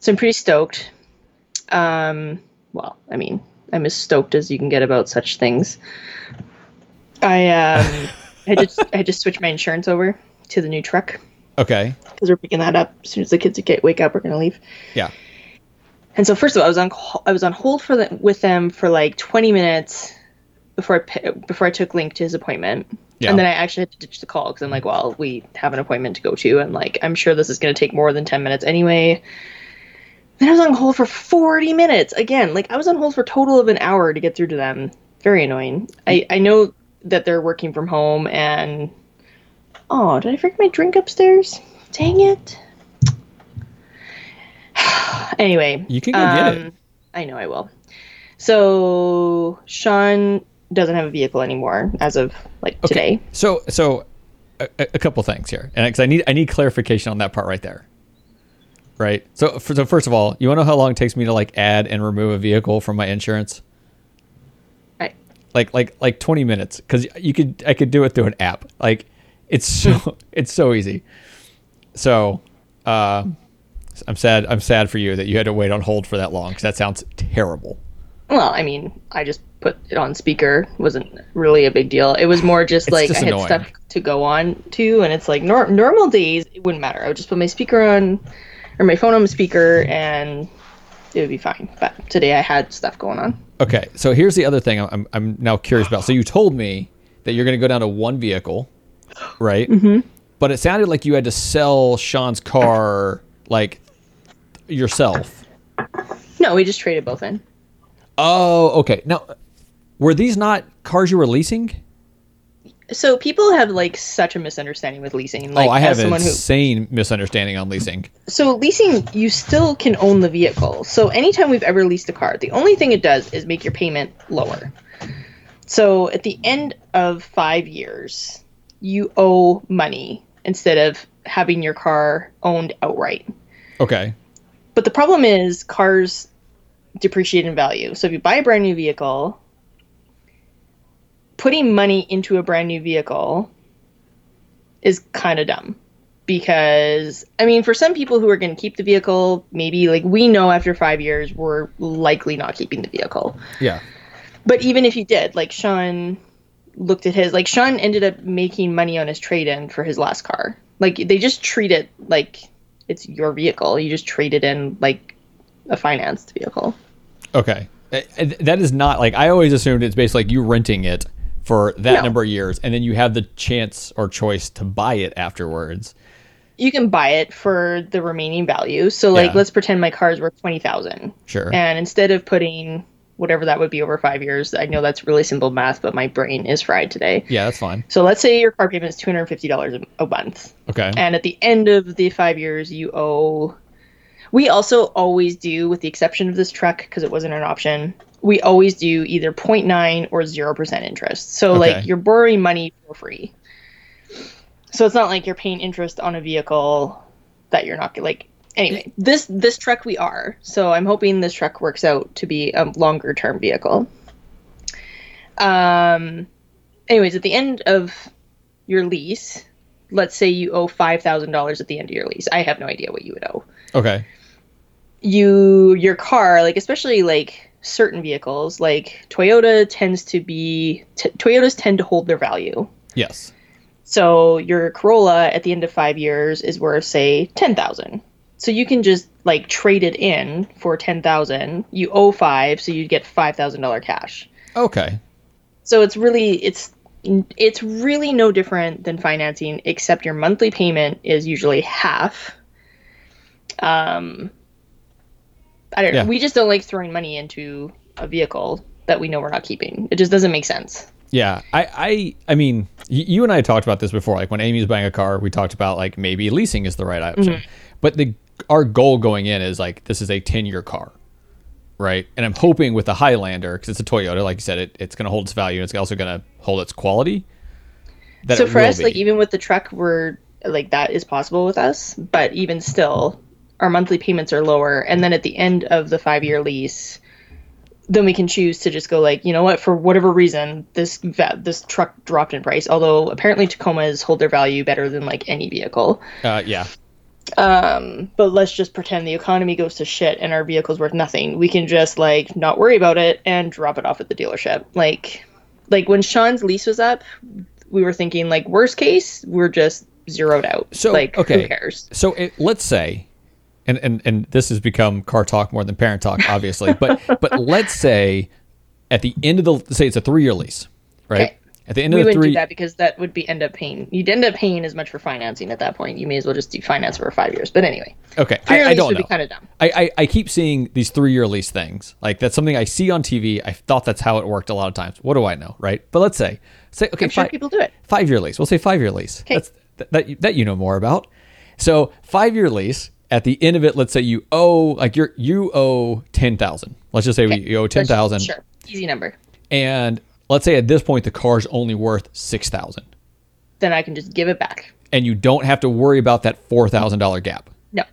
So I'm pretty stoked. Um, well, I mean, I'm as stoked as you can get about such things. I um, I just I just switched my insurance over to the new truck Okay. because we're picking that up as soon as the kids get wake up. We're gonna leave. Yeah. And so first of all, I was on I was on hold for the, with them for like 20 minutes before I before I took Link to his appointment. Yeah. And then I actually had to ditch the call because I'm like, well, we have an appointment to go to, and like I'm sure this is going to take more than 10 minutes anyway. Then I was on hold for 40 minutes again. Like I was on hold for a total of an hour to get through to them. Very annoying. I I know that they're working from home and oh, did I forget my drink upstairs? Dang it. anyway, You can go get it. um, I know I will. So Sean doesn't have a vehicle anymore as of like today. So so a, a couple things here, and because I need I need clarification on that part right there. Right. So for, so first of all, you want to know how long it takes me to like add and remove a vehicle from my insurance? I, Like like like twenty minutes because you could I could do it through an app. Like it's so it's so easy. So uh, I'm sad I'm sad for you that you had to wait on hold for that long because that sounds terrible. well, I mean, I just put it on speaker. wasn't really a big deal. It was more just It's like just I had annoying. stuff to go on to, and it's like nor- normal days it wouldn't matter. I would just put my speaker on or my phone on speaker, and it would be fine. But today I had stuff going on. Okay, so here's the other thing I'm, I'm now curious about. So you told me that you're going to go down to one vehicle, right? Mm-hmm. But it sounded like you had to sell Sean's car like yourself. No, we just traded both in. Oh, okay. Now, were these not cars you were leasing? So people have like such a misunderstanding with leasing. Oh, like, oh, I have an someone who insane misunderstanding on leasing. so leasing you still can own the vehicle so anytime we've ever leased a car the only thing it does is make your payment lower so at the end of five years you owe money instead of having your car owned outright Okay. but the problem is cars depreciate in value so if you buy a brand new vehicle putting money into a brand new vehicle is kind of dumb because I mean, for some people who are going to keep the vehicle, maybe like we know after five years we're likely not keeping the vehicle. Yeah. But even if you did, like Sean looked at his, like Sean ended up making money on his trade in for his last car. Like they just treat it like it's your vehicle. You just trade it in like a financed vehicle. Okay. Uh, uh, That is not like I always assumed it's basically like you renting it for that No. number of years and then you have the chance or choice to buy it afterwards. You can buy it for the remaining value. So like, Yeah. let's pretend my car is worth twenty thousand. Sure. And instead of putting whatever that would be over five years, I know that's really simple math, but my brain is fried today. yeah, that's fine. So let's say your car payment is two hundred fifty dollars a month, Okay. and at the end of the five years, you owe. We also always do, with the exception of this truck, because it wasn't an option. We always do either 0.9 or zero percent interest. So Okay. like you're borrowing money for free. So it's not like you're paying interest on a vehicle that you're not like. Anyway, this this truck we are. So I'm hoping this truck works out to be a longer term vehicle. Um. Anyways, at the end of your lease, let's say you owe five thousand dollars at the end of your lease. I have no idea what you would owe. Okay. You your car, like especially like certain vehicles, like Toyota tends to be t- Toyotas tend to hold their value. Yes. So your Corolla at the end of five years is worth say ten thousand. So you can just like trade it in for ten thousand. You owe five, so you'd get five thousand dollar cash. Okay. So it's really it's it's really no different than financing, except your monthly payment is usually half. Um, I don't know. Yeah. We just don't like throwing money into a vehicle that we know we're not keeping. It just doesn't make sense. Yeah, I, I, I mean, you and I talked about this before. Like when Amy was buying a car, we talked about like maybe leasing is the right option. Mm-hmm. But the our goal going in is like this is a ten year car, right? And I'm hoping with the Highlander because it's a Toyota, like you said, it, it's going to hold its value. and It's also going to hold its quality. That so for us, be. like even with the truck, we're like that is possible with us. But even still, our monthly payments are lower, and then at the end of the five year lease, then we can choose to just go like, you know what, for whatever reason, this va- this truck dropped in price. Although apparently Tacomas hold their value better than like any vehicle. uh, yeah, Um, but let's just pretend the economy goes to shit and our vehicle's worth nothing. We can just like not worry about it and drop it off at the dealership. Like, like when Sean's lease was up, we were thinking like worst case, we're just zeroed out. So like, okay, who cares? So it, let's say, and, and and this has become car talk more than parent talk, obviously. but but let's say at the end of the say it's a three year lease, right? Okay. At the end We of the wouldn't three, do that because that would be end up paying. You'd end up paying as much for financing at that point. You may as well just do finance for five years. But anyway, okay, I, I don't know. be kind of dumb. I, I, I keep seeing these three year lease things. Like that's something I see on TV. I thought that's how it worked a lot of times. What do I know, right? But let's say say okay, I'm sure people do it. five year lease. We'll say five year lease. 'Kay. That's that, that that you know more about. So five year lease. At the end of it, let's say you owe like you're you owe ten thousand. Let's just say we you owe ten thousand, Sure, easy number. and let's say at this point the car's only worth six thousand, Then I can just give it back. and you don't have to worry about that four thousand dollar gap. No,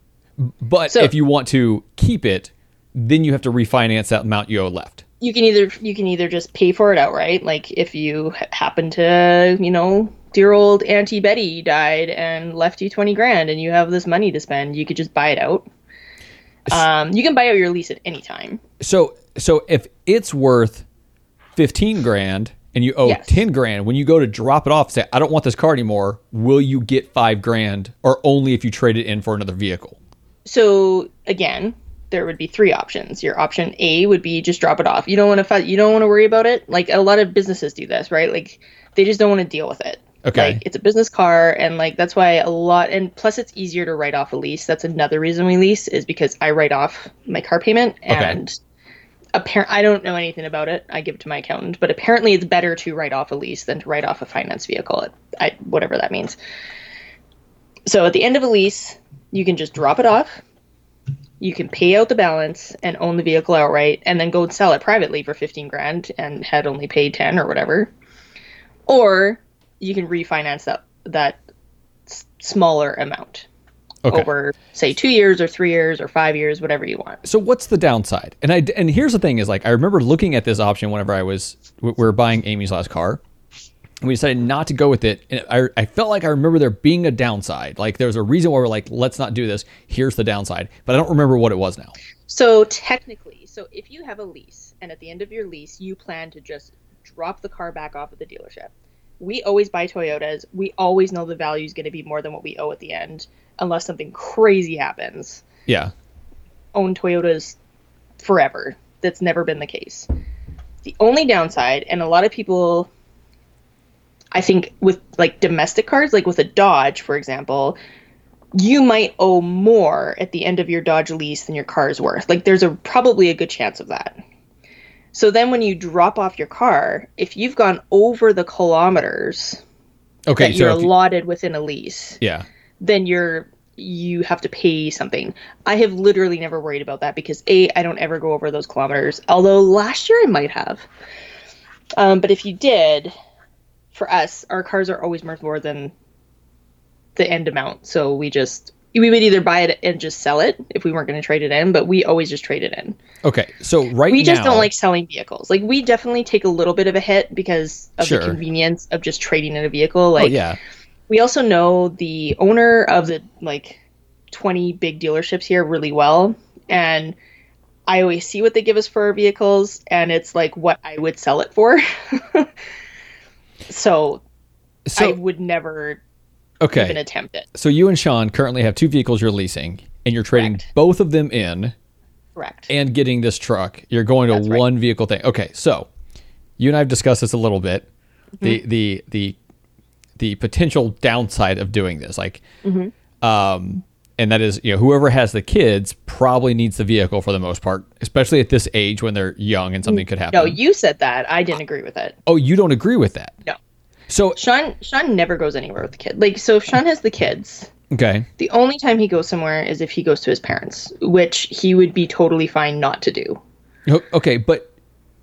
But So- if you want to keep it, then you have to refinance that amount you owe left. you can either you can either just pay for it outright. Like if you happen to, you know, dear old Auntie Betty died and left you twenty grand, and you have this money to spend, you could just buy it out. Um, you can buy out your lease at any time. So so if it's worth fifteen grand and you owe Yes. ten grand, when you go to drop it off, say I don't want this car anymore, will you get five grand or only if you trade it in for another vehicle? So again, there would be three options. Your option A would be just drop it off. You don't want to you don't want to worry about it. Like a lot of businesses do this, right? Like they just don't want to deal with it. Okay. Like it's a business car and like that's why a lot and plus it's easier to write off a lease. That's another reason we lease is because I write off my car payment and apparent I don't know anything about it. I give it to my accountant, but apparently it's better to write off a lease than to write off a finance vehicle. I whatever that means. So at the end of a lease, you can just drop it off. You can pay out the balance and own the vehicle outright, and then go and sell it privately for fifteen grand and had only paid ten or whatever. Or you can refinance that that s- smaller amount Okay. over, say, two years or three years or five years, whatever you want. So what's the downside? And I and here's the thing is like I remember looking at this option whenever I was we were buying Amy's last car. And we decided not to go with it. And I, I felt like I remember there being a downside. Like there was a reason why we're like, let's not do this. Here's the downside. But I don't remember what it was now. So technically, so if you have a lease and at the end of your lease you plan to just drop the car back off at the dealership, we always buy Toyotas. We always know the value is going to be more than what we owe at the end, unless something crazy happens. Yeah. Own Toyotas forever. That's never been the case. The only downside, and a lot of people, I think, with like domestic cars, like with a Dodge, for example, you might owe more at the end of your Dodge lease than your car is worth. Like there's a probably a good chance of that. So then when you drop off your car, if you've gone over the kilometers Okay. that you're So you- allotted within a lease, yeah. then you're you have to pay something. I have literally never worried about that because a I don't ever go over those kilometers. Although last year I might have. Um, but if you did, for us, our cars are always worth more than the end amount. So we just we would either buy it and just sell it if we weren't going to trade it in, but we always just trade it in. Okay. So right now We just now, don't like selling vehicles. Like we definitely take a little bit of a hit because of Sure. the convenience of just trading in a vehicle. Oh, like oh yeah. we also know the owner of the like 20 big dealerships here really well and i always see what they give us for our vehicles and it's like what i would sell it for so, i would never okay. even attempt it So you and Sean currently have two vehicles you're leasing, and you're trading Correct. both of them in correct and getting this truck. You're going to That's right. one vehicle thing. Okay, so you and I have discussed this a little bit. The Mm-hmm. the the the potential downside of doing this, like, Mm-hmm. um, and that is, you know, whoever has the kids probably needs the vehicle for the most part, especially at this age when they're young and something could happen. no you said that i didn't agree with it oh, you don't agree with that? no So sean sean never goes anywhere with the kid like so if sean has the kids okay, the only time he goes somewhere is if he goes to his parents which he would be totally fine not to do Okay, but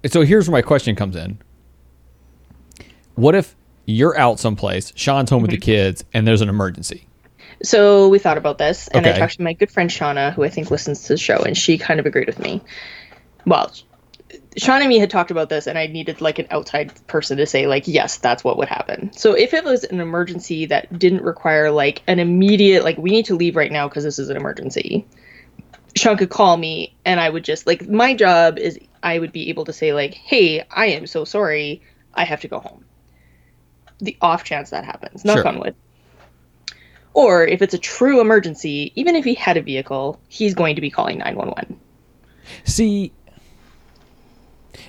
so here's where my question comes in. What if you're out someplace, Sean's home with Mm-hmm. the kids, and there's an emergency? So we thought about this, and I talked to my good friend Shauna, who I think listens to the show, and she kind of agreed with me. Well, Sean and me had talked about this, and I needed like an outside person to say, like, yes, that's what would happen. So if it was an emergency that didn't require like an immediate, like, we need to leave right now because this is an emergency, Sean could call me, and I would just like my job is I would be able to say like, hey, I am so sorry, I have to go home. The off chance that happens, knock Sure. on wood. Or if it's a true emergency, even if he had a vehicle, he's going to be calling nine one one. See,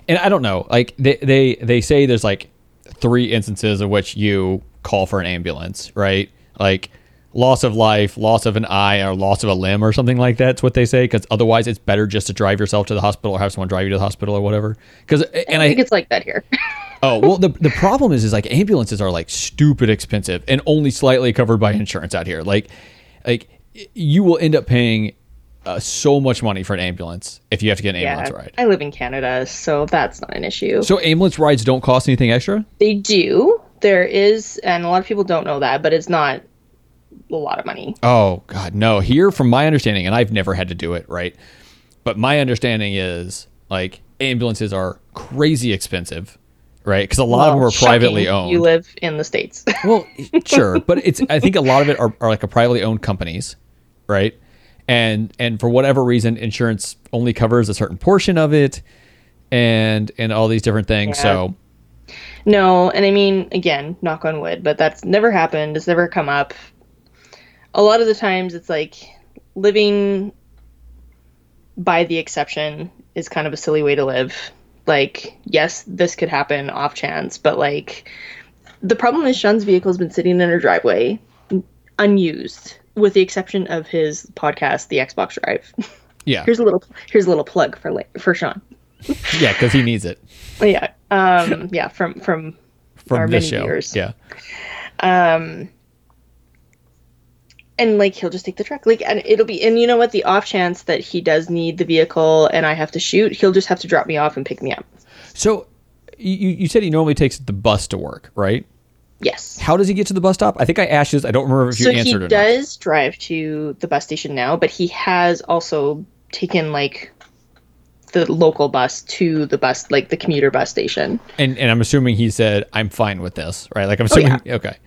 and I don't know. Like they they they say there's like three instances of which you call for an ambulance, right? Like loss of life, loss of an eye, or loss of a limb, or something like. That's what they say. Because otherwise, it's better just to drive yourself to the hospital or have someone drive you to the hospital or whatever. Because and I I think it's like that here. Oh well, the the problem is is like ambulances are like stupid expensive and only slightly covered by insurance out here. Like, like you will end up paying uh, so much money for an ambulance if you have to get an ambulance ride. I live in Canada, so that's not an issue. So ambulance rides don't cost anything extra. they do. There is, and a lot of people don't know that, but it's not a lot of money. Oh God, no! Here, from my understanding, and I've never had to do it, right? But my understanding is like ambulances are crazy expensive, right? Because a lot of them Well, are privately owned. You live in the states. Well, sure, but it's I think a lot of it are, are like a privately owned companies, right? And and for whatever reason, insurance only covers a certain portion of it, and and all these different things. Yeah. So no, and I mean, again, knock on wood, but that's never happened. It's never come up. A lot of the times, it's like living by the exception is kind of a silly way to live. Like, yes, this could happen off chance, but like, the problem is Sean's vehicle has been sitting in her driveway unused, with the exception of his podcast, the Xbox Drive. yeah, here's a little here's a little plug for like for Sean. yeah, because he needs it yeah, um, yeah, from from from Our many show. viewers. Yeah, um, and like he'll just take the truck, like, and it'll be, and you know what, the off chance that he does need the vehicle and I have to shoot, he'll just have to drop me off and pick me up. So you you said he normally takes the bus to work, right? Yes. How does he get to the bus stop? I think I asked this. I don't remember if you So he answered or not. does drive to the bus station now, but he has also taken like the local bus to the bus, like the commuter bus station. And and I'm assuming he said I'm fine with this, right? Like I'm Oh, assuming. Okay.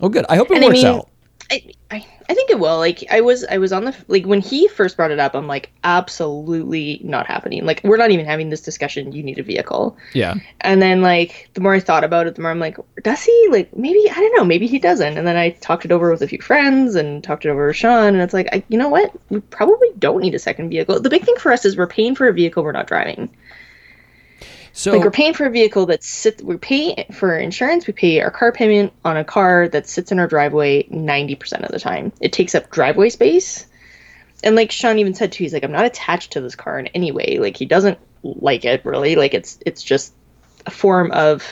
Oh, good. I hope it And I works mean, out. I, I I think it will. Like I was I was on the like when he first brought it up, I'm like absolutely not happening. Like we're not even having this discussion. You need a vehicle. Yeah. And then like the more I thought about it, the more I'm like, does he? Like maybe I don't know. Maybe he doesn't. And then I talked it over with a few friends and talked it over with Sean, and it's like, I, you know what? We probably don't need a second vehicle. The big thing for us is we're paying for a vehicle we're not driving. So Like we're paying for a vehicle that sits. We pay for insurance. We pay our car payment on a car that sits in our driveway ninety percent of the time. It takes up driveway space, and like Sean even said too, he's like, I'm not attached to this car in any way. Like he doesn't like it really. Like it's it's just a form of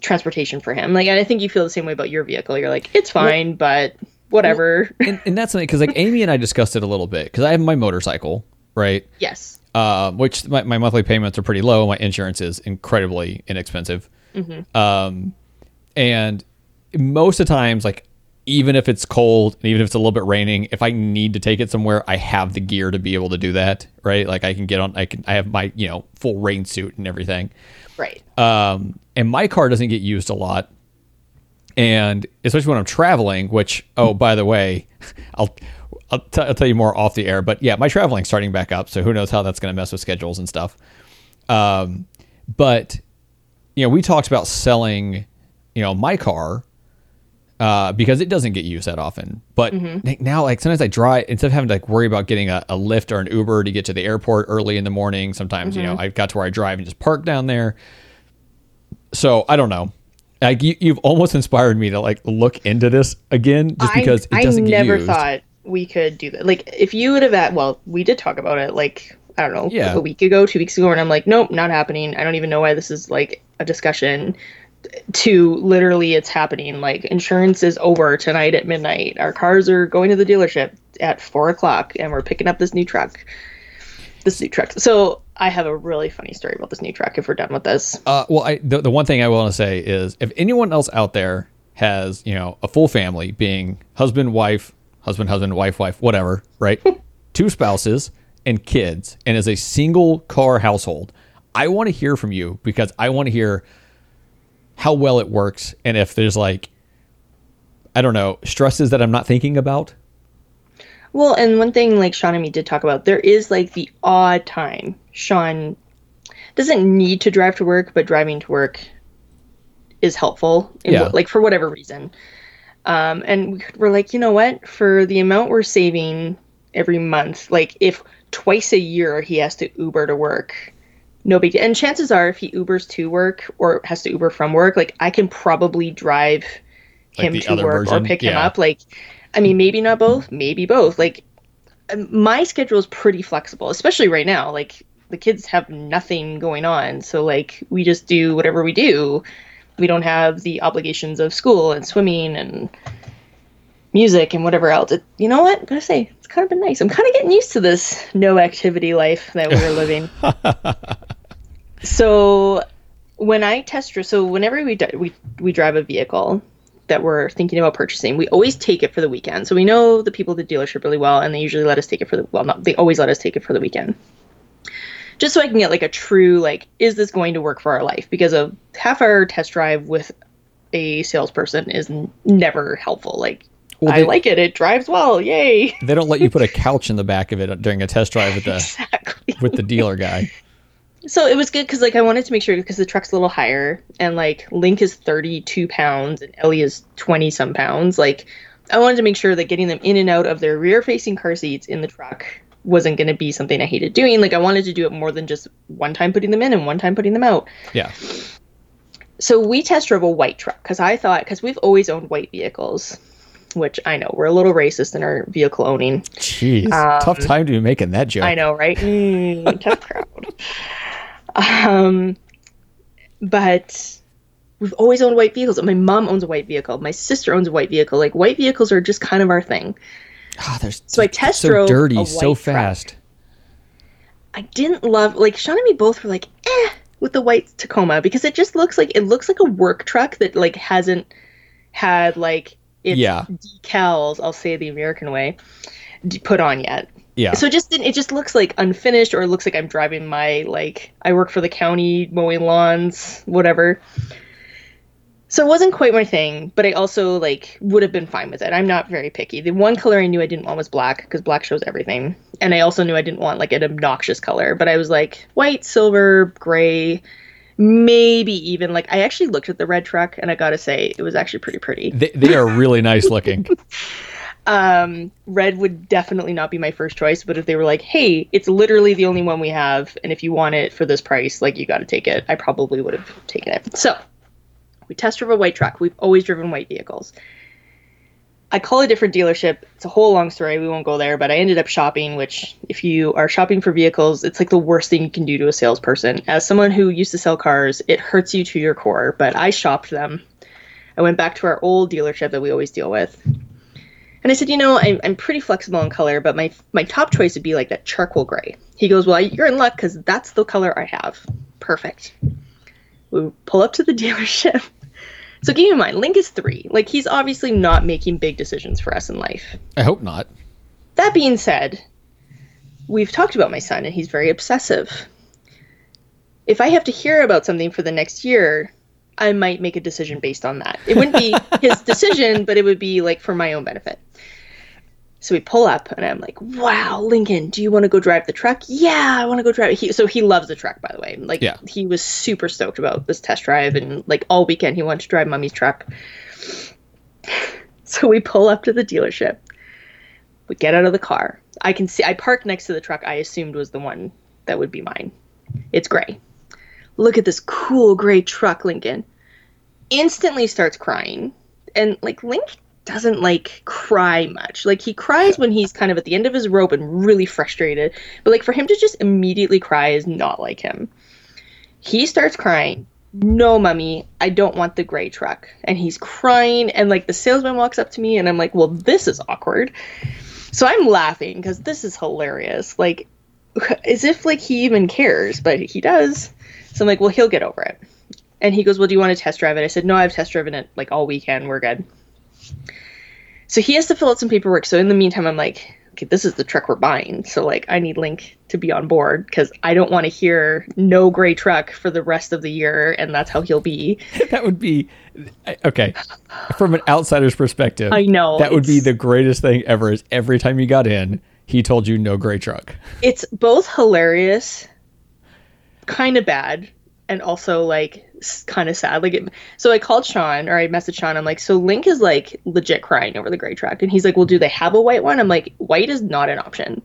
transportation for him. Like and I think you feel the same way about your vehicle. You're like, it's fine, but whatever. and, and that's something because like Amy and I discussed it a little bit because I have my motorcycle, right? yes. Uh, which my, my monthly payments are pretty low. My insurance is incredibly inexpensive. Um, and most of the times, like even if it's cold and even if it's a little bit raining, if I need to take it somewhere, I have the gear to be able to do that, right? Like I can get on, I can, I have my you know full rain suit and everything. Right. Um, and my car doesn't get used a lot. And especially when I'm traveling, which, oh, by the way, I'll, I'll, t- I'll tell you more off the air, but yeah, my traveling's starting back up. So who knows how that's going to mess with schedules and stuff. Um, but, you know, we talked about selling, you know, my car uh, because it doesn't get used that often. But like, now, like sometimes I drive instead of having to like worry about getting a, a Lyft or an Uber to get to the airport early in the morning. Sometimes you know I got to where I drive and just park down there. So I don't know. Like you, you've almost inspired me to like look into this again, just because it doesn't I never used. thought we could do that. Like, if you would have, at, well, we did talk about it like I don't know, Yeah. a week ago, two weeks ago, and I'm like, nope, not happening. I don't even know why this is like a discussion. To literally, it's happening. Like, insurance is over tonight at midnight. Our cars are going to the dealership at four o'clock, and we're picking up this new truck. This new truck. So I have a really funny story about this new truck. If we're done with this, Uh, well, I, the, the one thing I want to say is if anyone else out there has, you know, a full family being husband, wife, husband, husband, wife, wife, whatever, right? Two spouses and kids and as a single car household, I want to hear from you because I want to hear how well it works and if there's like I don't know, stresses that I'm not thinking about. Well, and one thing like Sean and me did talk about, there is like the odd time Sean doesn't need to drive to work, but driving to work is helpful. in Yeah. like for whatever reason. Um, and we- we're like, you know what? For the amount we're saving every month, like if twice a year he has to Uber to work, no big deal. And chances are, if he Ubers to work or has to Uber from work, like I can probably drive him to work or version? pick him up. Like, I mean, maybe not both, maybe both. Like, um, my schedule is pretty flexible, especially right now. Like, the kids have nothing going on, so like we just do whatever we do. We don't have the obligations of school and swimming and music and whatever else. It, you know what? I'm gonna say it's kind of been nice. I'm kind of getting used to this no activity life that we're living. so when I test drive, so whenever we di- we we drive a vehicle that we're thinking about purchasing, we always take it for the weekend. So we know the people at the dealership really well, and they usually let us take it for the well, not they always let us take it for the weekend. Just so I can get like a true like, is this going to work for our life? Because a half hour test drive with a salesperson is n- never helpful. Like, Well, I like it; it drives well, yay! They don't let you put a couch in the back of it during a test drive with the exactly. with the dealer guy. So it was good because like I wanted to make sure because the truck's a little higher and like Link is 32 pounds and Ellie is 20 some pounds. Like I wanted to make sure that getting them in and out of their rear facing car seats in the truck wasn't going to be something I hated doing. Like I wanted to do it more than just one time putting them in and one time putting them out. Yeah. So we test drove a white truck because I thought because we've always owned white vehicles, which I know we're a little racist in our vehicle owning. Jeez. Tough time to be making that joke. Um, I know, right? Mm, tough crowd. Um, but we've always owned white vehicles. My mom owns a white vehicle. My sister owns a white vehicle. Like white vehicles are just kind of our thing. Ah, they're So I test so drove dirty so white truck. fast. I didn't love like Sean and me both were like eh with the white Tacoma because it just looks like it looks like a work truck that like hasn't had like its Yeah. decals. I'll say the American way put on yet. Yeah. So it just didn't, it just looks like unfinished or it looks like I'm driving my like I work for the county mowing lawns, whatever. So it wasn't quite my thing, but I also like would have been fine with it. I'm not very picky. The one color I knew I didn't want was black because black shows everything. And I also knew I didn't want like an obnoxious color, but I was like white, silver, gray, maybe even like I actually looked at the red truck and I got to say it was actually pretty pretty. they, they are really nice looking. Um, red would definitely not be my first choice, but if they were like, "Hey, it's literally the only one we have, and if you want it for this price, like you got to take it," I probably would have taken it. So, we test drove a white truck. We've always driven white vehicles. I call a different dealership. It's a whole long story. We won't go there, but I ended up shopping, which, if you are shopping for vehicles, it's like the worst thing you can do to a salesperson. As someone who used to sell cars, it hurts you to your core, but I shopped them. I went back to our old dealership that we always deal with. And I said, you know, I'm, I'm pretty flexible in color, but my my top choice would be like that charcoal gray. He goes, well, you're in luck because that's the color I have. Perfect. We pull up to the dealership. So keep in mind, Link is three. Like he's obviously not making big decisions for us in life. I hope not. That being said, we've talked about my son and he's very obsessive. If I have to hear about something for the next year, I might make a decision based on that. It wouldn't be his decision, but it would be like for my own benefit. So we pull up and I'm like, "Wow, Lincoln, do you want to go drive the truck?" "Yeah, I want to go drive." it." He, so he loves the truck, by the way. Like Yeah. he was super stoked about this test drive and like all weekend he wanted to drive Mummy's truck. So we pull up to the dealership. We get out of the car. I can see I parked next to the truck I assumed was the one that would be mine. It's gray. Look at this cool gray truck, Lincoln. Instantly starts crying. And like Link doesn't like cry much. Like he cries when he's kind of at the end of his rope and really frustrated. But like for him to just immediately cry is not like him. He starts crying. No, mummy, I don't want the gray truck. And he's crying. And like the salesman walks up to me and I'm like, well, this is awkward. So I'm laughing because this is hilarious. Like, as if like he even cares, but he does. So I'm like, well, he'll get over it. And he goes, well, do you want to test drive it? I said, no, I've test driven it like all weekend. We're good. So he has to fill out some paperwork. So in the meantime, I'm like, okay, this is the truck we're buying. So like I need Link to be on board because I don't want to hear no gray truck for the rest of the year, and that's how he'll be. that would be okay from an outsider's perspective. I know, that would be the greatest thing ever. Is every time you got in, he told you no gray truck. It's both hilarious, kind of bad, and also like kind of sad. Like, it, so I called Sean or I messaged Sean. I'm like, so Link is like legit crying over the gray truck, and he's like, well, do they have a white one? I'm like, white is not an option.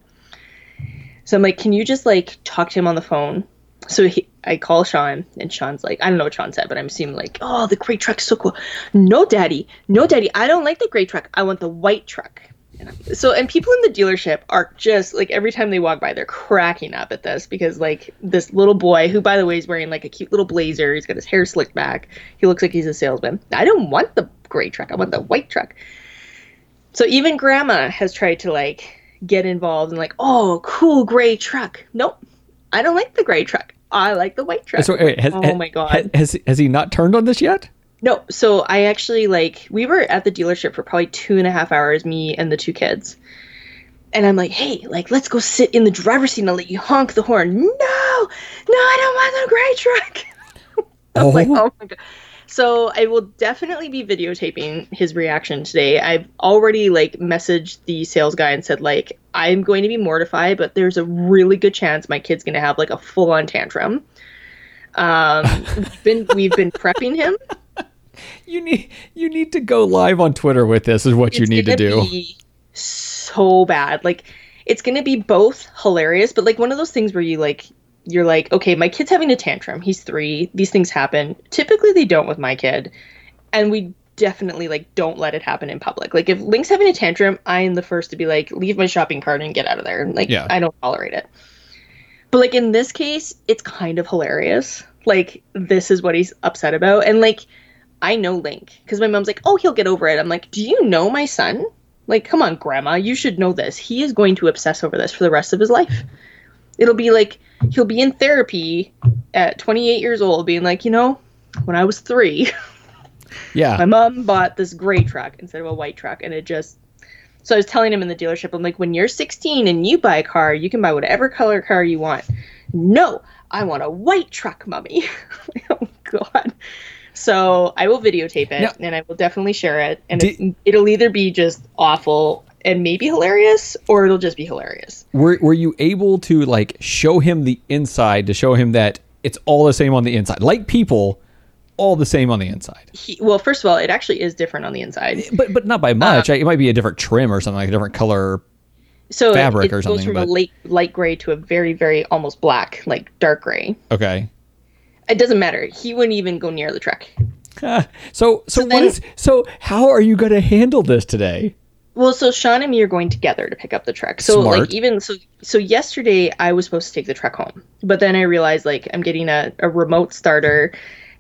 So I'm like, can you just like talk to him on the phone? So he, I call Sean, and Sean's like, I don't know what Sean said, but I'm assuming like, oh, the gray truck's so cool. No, daddy, no, daddy, I don't like the gray truck. I want the white truck. So, and people in the dealership are just like every time they walk by, they're cracking up at this because like this little boy, who by the way is wearing like a cute little blazer, he's got his hair slicked back, he looks like he's a salesman. I don't want the gray truck. I want the white truck. So even grandma has tried to like get involved and like, oh, cool gray truck. Nope, I don't like the gray truck. I like the white truck. So wait, has, oh my god. has, has has he not turned on this yet? No, so I actually like we were at the dealership for probably two and a half hours, me and the two kids. And I'm like, hey, like let's go sit in the driver's seat and I'll let you honk the horn. No, no, I don't want the gray truck. I'm like, Oh. oh my god. So I will definitely be videotaping his reaction today. I've already like messaged the sales guy and said like I'm going to be mortified, but there's a really good chance my kid's going to have like a full on tantrum. Um, we've been we've been prepping him. You need you need to go live on Twitter with this. Is what you need to do. Be so bad. Like it's gonna be both hilarious, but like one of those things where you like you're like, okay, my kid's having a tantrum. He's three. These things happen. Typically, they don't with my kid, and we definitely like don't let it happen in public. Like if Link's having a tantrum, I am the first to be like, leave my shopping cart and get out of there. Like Yeah. I don't tolerate it. But like in this case, it's kind of hilarious. Like this is what he's upset about, and like I know Link because my mom's like, oh, he'll get over it. I'm like, do you know my son? Like, come on, grandma, you should know this. He is going to obsess over this for the rest of his life. It'll be like he'll be in therapy at 28 years old, being like, you know, when I was three, Yeah. my mom bought this gray truck instead of a white truck, and it just. So I was telling him in the dealership, I'm like, when you're 16 and you buy a car, you can buy whatever color car you want. No, I want a white truck, mummy. oh God. So I will videotape it Now- and I will definitely share it, and Did- it's, it'll either be just awful and maybe hilarious, or it'll just be hilarious. were were you able to like show him the inside to show him that it's all the same on the inside, like people, all the same on the inside, He, well, first of all, it actually is different on the inside. Eh, but but not by much. Um, it might be a different trim or something like a different color. So fabric it or goes something, from a but- light light gray to a very very almost black, like dark gray. Okay. It doesn't matter. He wouldn't even go near the truck. Ah, so so, So what then- is so how are you going to handle this today? Well, so Sean and me are going together to pick up the truck. So Smart. like even so so yesterday I was supposed to take the truck home. But then I realized like I'm getting a, a remote starter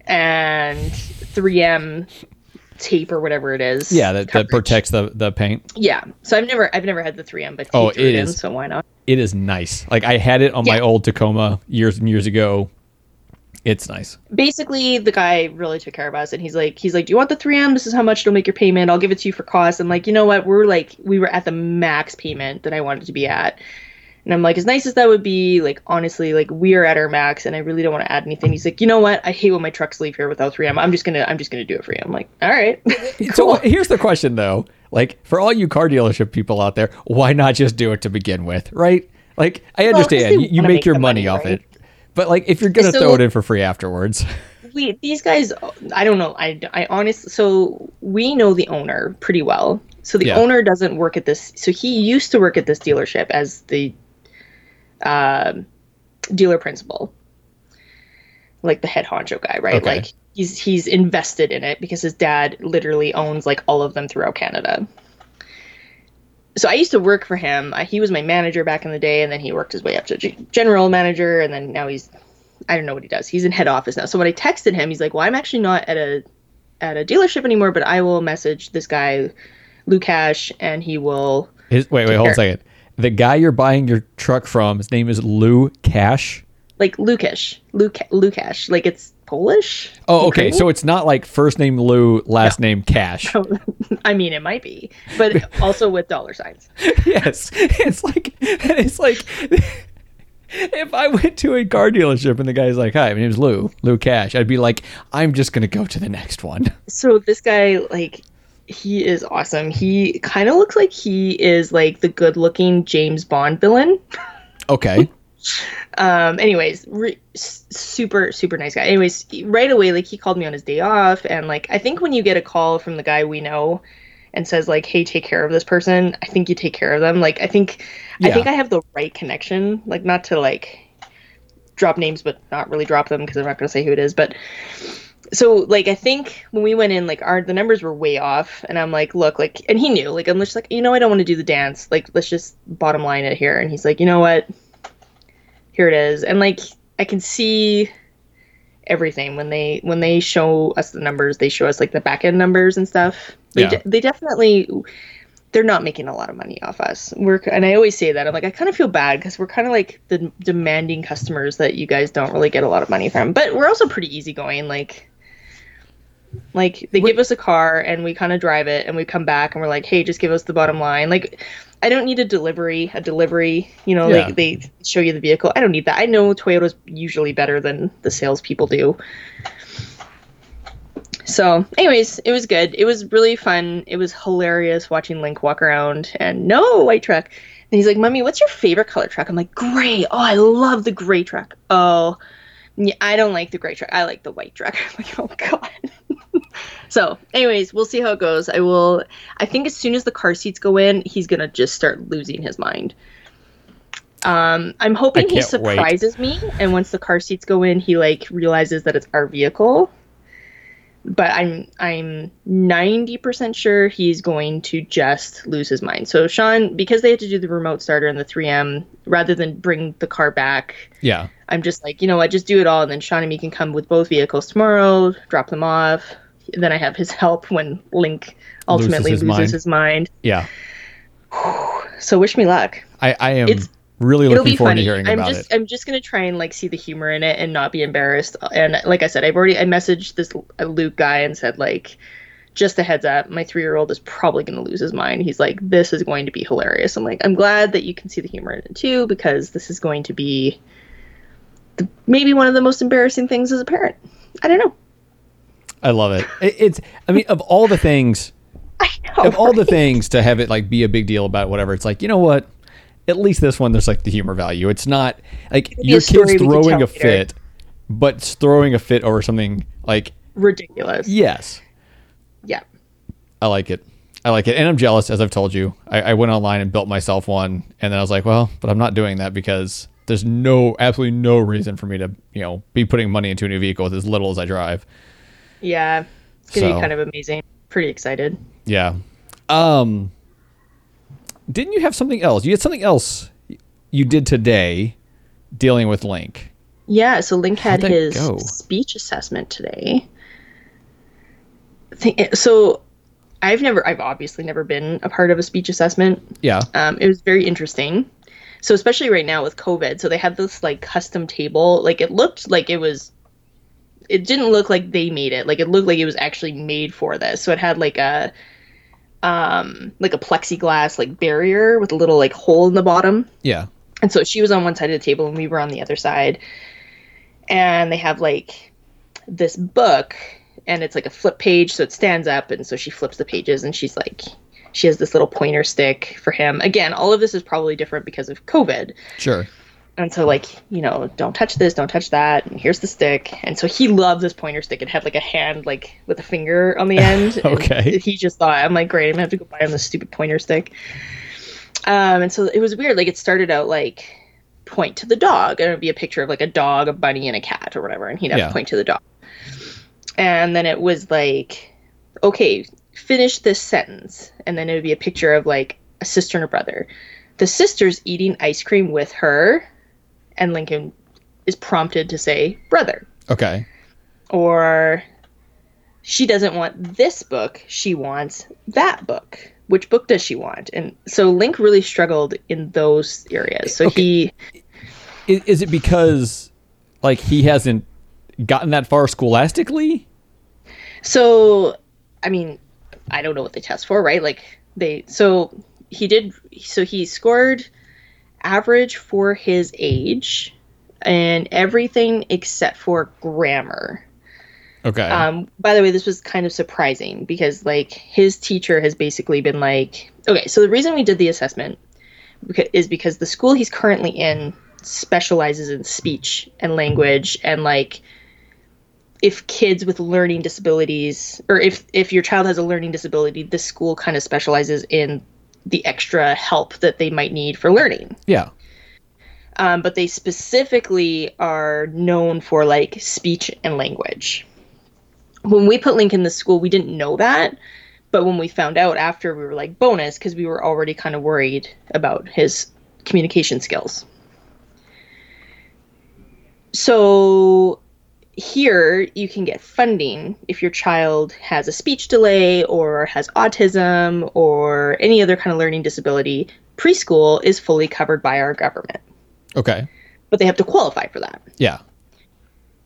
and 3M tape or whatever it is. Yeah, that, that protects the the paint. Yeah. So I've never I've never had the 3M but Oh, it it in, so why not? It is nice. Like I had it on my old Tacoma years and years ago. It's nice. Basically the guy really took care of us and he's like he's like, Do you want the 3M? This is how much it'll make your payment. I'll give it to you for cost. I'm like, you know what? We're like we were at the max payment that I wanted to be at. And I'm like, as nice as that would be, like honestly, like we are at our max, and I really don't want to add anything. He's like, you know what? I hate when my trucks leave here without 3M. I'm just gonna, I'm just gonna do it for you. I'm like, all right. So here's the question though. Like for all you car dealership people out there, why not just do it to begin with, right? Like I understand they you, you make, make your the money, money, off right? it. But like if you're going to So- throw it in for free afterwards. we these guys, I don't know. I, I honestly, so we know the owner pretty well. So the Yeah. owner doesn't work at this. So he used to work at this dealership as the um dealer principal, like the head honcho guy, right? Okay. Like he's he's invested in it because his dad literally owns like all of them throughout Canada. So I used to work for him. Uh, he was my manager back in the day, and then he worked his way up to g- general manager, and then now he's I don't know what he does. He's in head office now. So when I texted him, he's like, "Well, I'm actually not at a at a dealership anymore, but I will message this guy, Lukash, and he will." His, wait, wait, hold on a second. The guy you're buying your truck from, his name is Lou Cash. like Lukash, Luk Lukash, like it's Polish. Oh, okay. Ukrainian? So it's not like first name Lou, last name Cash. I mean, it might be, but also with dollar signs. yes, it's like it's like if I went to a car dealership and the guy's like, "Hi, my name's Lou, Lou Cash," I'd be like, "I'm just gonna go to the next one." So this guy, like, he is awesome. He kind of looks like he is like the good-looking James Bond villain. Okay. um anyways re- super super nice guy. Anyways right away like he called me on his day off and like i think when you get a call from the guy we know and says like hey take care of this person i think you take care of them. Like i think i think i have the right connection. Like not to like drop names but not really drop them because i'm not going to say who it is but so like i think when we went in like our the numbers were way off and i'm like look like and he knew like i'm just like you know i don't want to do the dance. Like let's just bottom line it here. And he's like you know what here it is. And like i can see everything. When they when they show us the numbers they show us like the back end numbers and stuff. They, Yeah. de- they definitely they're not making a lot of money off us. We're and i always say that. I'm like i kind of feel bad because we're kind of like the demanding customers that you guys don't really get a lot of money from. But we're also pretty easygoing like like they give us a car and we kind of drive it and we come back and we're like hey just give us the bottom line. Like i don't need a delivery a delivery you know Yeah. like they show you the vehicle. I don't need that. I know toyota's usually better than the salespeople do. So anyways it was good. It was really fun. It was hilarious watching link walk around and no white truck. And he's like mommy what's your favorite color truck? I'm like gray. Oh i love the gray truck. Oh yeah, I don't like the gray truck. I like the white truck. I'm like, oh god. So, anyways, we'll see how it goes. I will. I think as soon as the car seats go in, he's gonna just start losing his mind. Um, I'm hoping he can't wait. surprises me, and once the car seats go in, he like realizes that it's our vehicle. But I'm I'm 90% sure he's going to just lose his mind. So Sean, because they had to do the remote starter and the 3M, rather than bring the car back, Yeah. I'm just like, you know what, just do it all, and then Sean and me can come with both vehicles tomorrow, drop them off. Then I have his help when Link ultimately his loses mind. his mind. Yeah. So wish me luck. I, I am It's- really looking forward funny. to hearing I'm about just it. I'm just gonna try and like see the humor in it and not be embarrassed. And like I said, I've already I messaged this Luke guy and said like, just a heads up, my three year old is probably gonna lose his mind. He's like, this is going to be hilarious. I'm like, I'm glad that you can see the humor in it too because this is going to be the, maybe one of the most embarrassing things as a parent. I don't know. I love it. it. It's I mean of all the things know. of all the things to have it like be a big deal about whatever, it's like, you know what? At least this one there's like the humor value. It's not like be your kid's throwing a later. fit, but throwing a fit over something like ridiculous. yes. Yeah. I like it. I like it. And I'm jealous, as I've told you. I, I went online and built myself one and then I was like, well, but I'm not doing that because there's no absolutely no reason for me to, you know, be putting money into a new vehicle with as little as I drive. Yeah. It's gonna So- be kind of amazing. Pretty excited. Yeah. Um didn't you have something else? You had something else you did today dealing with Link. Yeah, so Link had his go? speech assessment today. So I've never, I've obviously never been a part of a speech assessment. Yeah. Um, it was very interesting. So especially right now with COVID, so they had this like custom table. Like it looked like it was, it didn't look like they made it. Like it looked like it was actually made for this. So it had like a, um, like a plexiglass like barrier with a little like hole in the bottom. Yeah. And so she was on one side of the table and we were on the other side. And they have like this book and it's like a flip page so it stands up and so she flips the pages and she's like she has this little pointer stick for him. Again, all of this is probably different because of COVID. Sure. And so like, you know, don't touch this, don't touch that, and here's the stick. And so he loved this pointer stick. It had like a hand like with a finger on the end. and Okay. He just thought, I'm like, great, I'm gonna have to go buy him this stupid pointer stick. Um, and so it was weird. Like it started out like point to the dog, and it would be a picture of like a dog, a bunny, and a cat or whatever, and he'd have Yeah. to point to the dog. And then it was like, okay, finish this sentence, and then it would be a picture of like a sister and a brother. The sister's eating ice cream with her, and Lincoln is prompted to say brother Okay. or she doesn't want this book she wants that book which book does she want and so link really struggled in those areas so Okay. he Is, is it because like he hasn't gotten that far scholastically? So, I mean, I don't know what they test for, right? Like they so he did so he scored average for his age and everything except for grammar. Okay. Um, by the way, this was kind of surprising because like his teacher has basically been like, okay, so the reason we did the assessment is because the school he's currently in specializes in speech and language and like if kids with learning disabilities or if if your child has a learning disability, this school kind of specializes in the extra help that they might need for learning yeah. um, but they specifically are known for like speech and language. When we put Link in the school, we didn't know that, but when we found out after, we were like bonus because we were already kind of worried about his communication skills. So here you can get funding if your child has a speech delay or has autism or any other kind of learning disability. Preschool is fully covered by our government Okay. but they have to qualify for that. Yeah.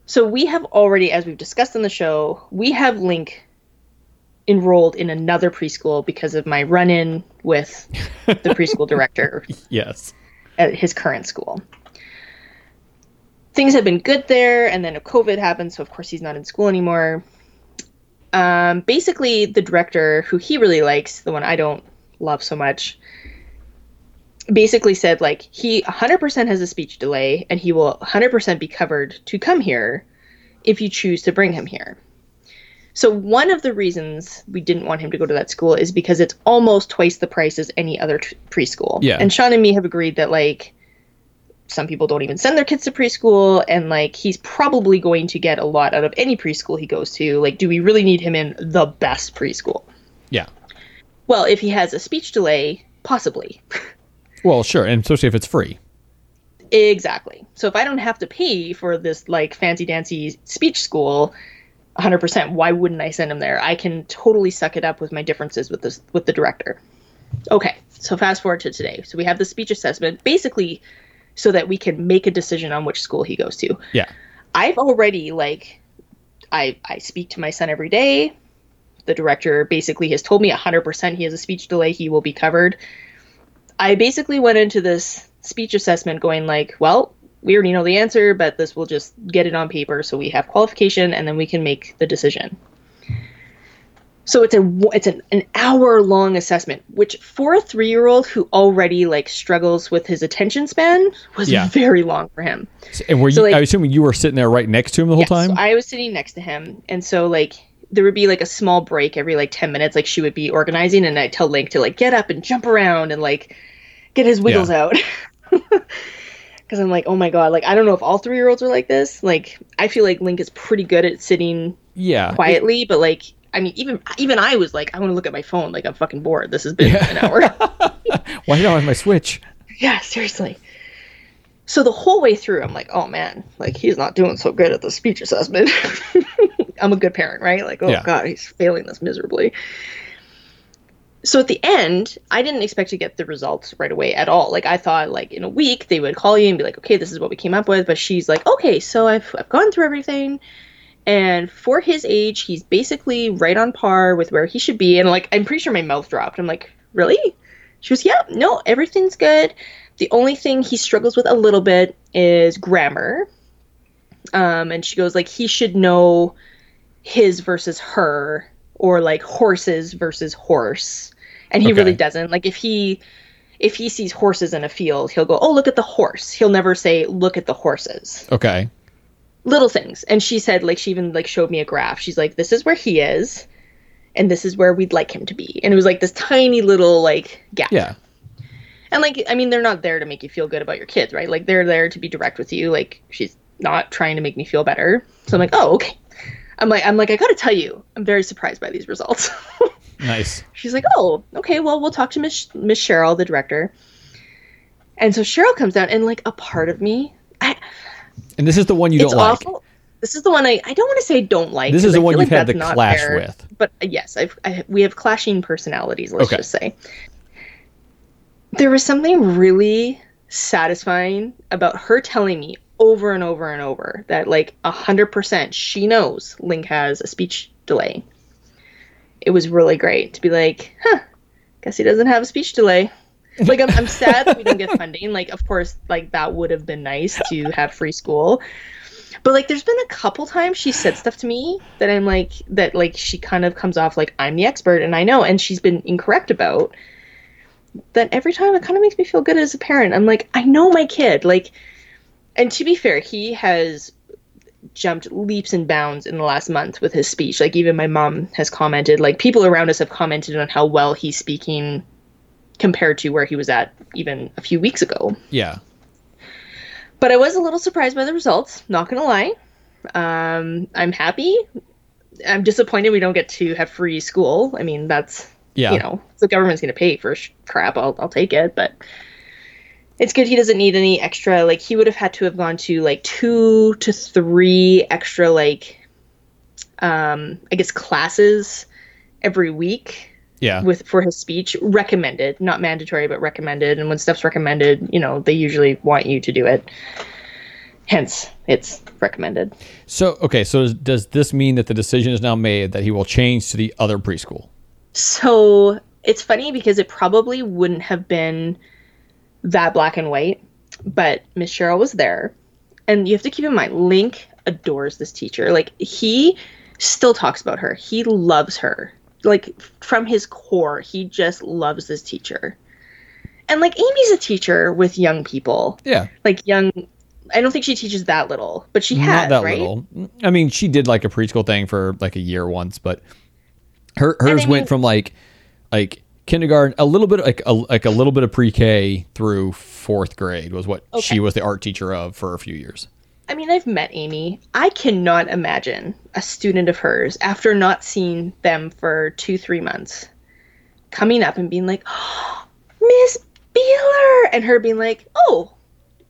So we have already, as we've discussed in the show, we have Link enrolled in another preschool because of my run in with the preschool director Yes. at his current school. Things have been good there, and then a COVID happened, so of course he's not in school anymore. Um, basically, the director, who he really likes, the one I don't love so much, basically said like he 100% has a speech delay, and he will 100% be covered to come here if you choose to bring him here. So one of the reasons we didn't want him to go to that school is because it's almost twice the price as any other t- preschool. Yeah. And Sean and me have agreed that like some people don't even send their kids to preschool and like he's probably going to get a lot out of any preschool he goes to. Like do we really need him in the best preschool? Yeah. Well, if he has a speech delay, possibly. Well, sure, and especially if it's free. Exactly. So if I don't have to pay for this like fancy dancy speech school 100%, why wouldn't I send him there? I can totally suck it up with my differences with this with the director. Okay. So fast forward to today. So we have the speech assessment basically so that we can make a decision on which school he goes to. Yeah. I've already like I I speak to my son every day. The director basically has told me 100% he has a speech delay, he will be covered. I basically went into this speech assessment going like, well, we already know the answer, but this will just get it on paper so we have qualification and then we can make the decision. So it's a it's an, an hour long assessment, which for a three year old who already like struggles with his attention span was Yeah. very long for him. And were you? So, like- I assuming you were sitting there right next to him the whole Yes, time. So I was sitting next to him, and so like there would be like a small break every like ten minutes. Like she would be organizing, and I'd tell Link to like get up and jump around and like get his wiggles out. Because I'm like, oh my god, like I don't know if all three year olds are like this. Like I feel like Link is pretty good at sitting yeah. quietly, but like I mean, even even I was like, I want to look at my phone. Like I'm fucking bored. This has been Yeah. an hour. Why don't I have my Switch? Yeah, seriously. So the whole way through, I'm like, oh man, like he's not doing so good at the speech assessment. I'm a good parent, right? Like, oh Yeah. god, he's failing this miserably. So at the end, I didn't expect to get the results right away at all. Like I thought, like in a week they would call you and be like, okay, this is what we came up with. But she's like, okay, so I've I've gone through everything, and for his age, he's basically right on par with where he should be. And like, I'm pretty sure my mouth dropped. I'm like, really? She was, yeah, no, everything's good. The only thing he struggles with a little bit is grammar. Um, and she goes, like, he should know his versus her, or like horses versus horse. And he Okay. really doesn't. Like, if he if he sees horses in a field, he'll go, "Oh, look at the horse." He'll never say, "Look at the horses." Okay. Little things. And she said like she even like showed me a graph. She's like this is where he is and this is where we'd like him to be. And it was like this tiny little like gap. Yeah. and like i mean they're not there to make you feel good about your kids right? Like they're there to be direct with you. Like she's not trying to make me feel better. So i'm like oh okay. I'm like i'm like i gotta tell you i'm very surprised by these results. Nice. she's like oh okay well we'll talk to miss miss cheryl the director. And so cheryl comes down and like a part of me I, And this is the one you it's don't like. This is the one I, I don't want to say don't like. This is the one you've like had the clash fair. with. But uh, yes, I've, I we have clashing personalities. Let's Okay. just say there was something really satisfying about her telling me over and over and over that like a hundred percent she knows Link has a speech delay. It was really great to be like, huh, guess he doesn't have a speech delay. Like I'm, I'm sad that we don't get funding. Like of course, like that would have been nice to have free school. But like there's been a couple times she said stuff to me that I'm like that like she kind of comes off like I'm the expert and I know and she's been incorrect about. That every time it kind of makes me feel good as a parent. I'm like, I know my kid. Like and to be fair, he has jumped leaps and bounds in the last month with his speech. Like even my mom has commented, like people around us have commented on how well he's speaking compared to where he was at even a few weeks ago. Yeah. But I was a little surprised by the results, not gonna lie. Um, I'm happy. I'm disappointed we don't get to have free school. I mean, that's Yeah. you know, the government's gonna pay for sh- crap. I'll I'll take it, but it's good he doesn't need any extra. Like he would have had to have gone to like two to three extra like, um, I guess classes every week Yeah. with for his speech recommended not mandatory but recommended. And when stuff's recommended you know they usually want you to do it. Hence it's recommended. So okay, so does- does this mean that the decision is now made that he will change to the other preschool? so it's funny because it probably wouldn't have been that black and white but miss cheryl was there. And you have to keep in mind link adores this teacher. Like he still talks about her. He loves her like from his core he just loves this teacher and like amy's a teacher with young people Yeah. like young I don't think she teaches that little, but she has, Not that right? little. I mean, she did like a preschool thing for like a year once, but her hers went mean- from like like kindergarten, a little bit like a, like a little bit of pre-K through fourth grade was what she was the art teacher of for a few years. I mean, I've met Amy. I cannot imagine a student of hers after not seeing them for two, three months coming up and being like, oh, Miss Beeler, and her being like, oh,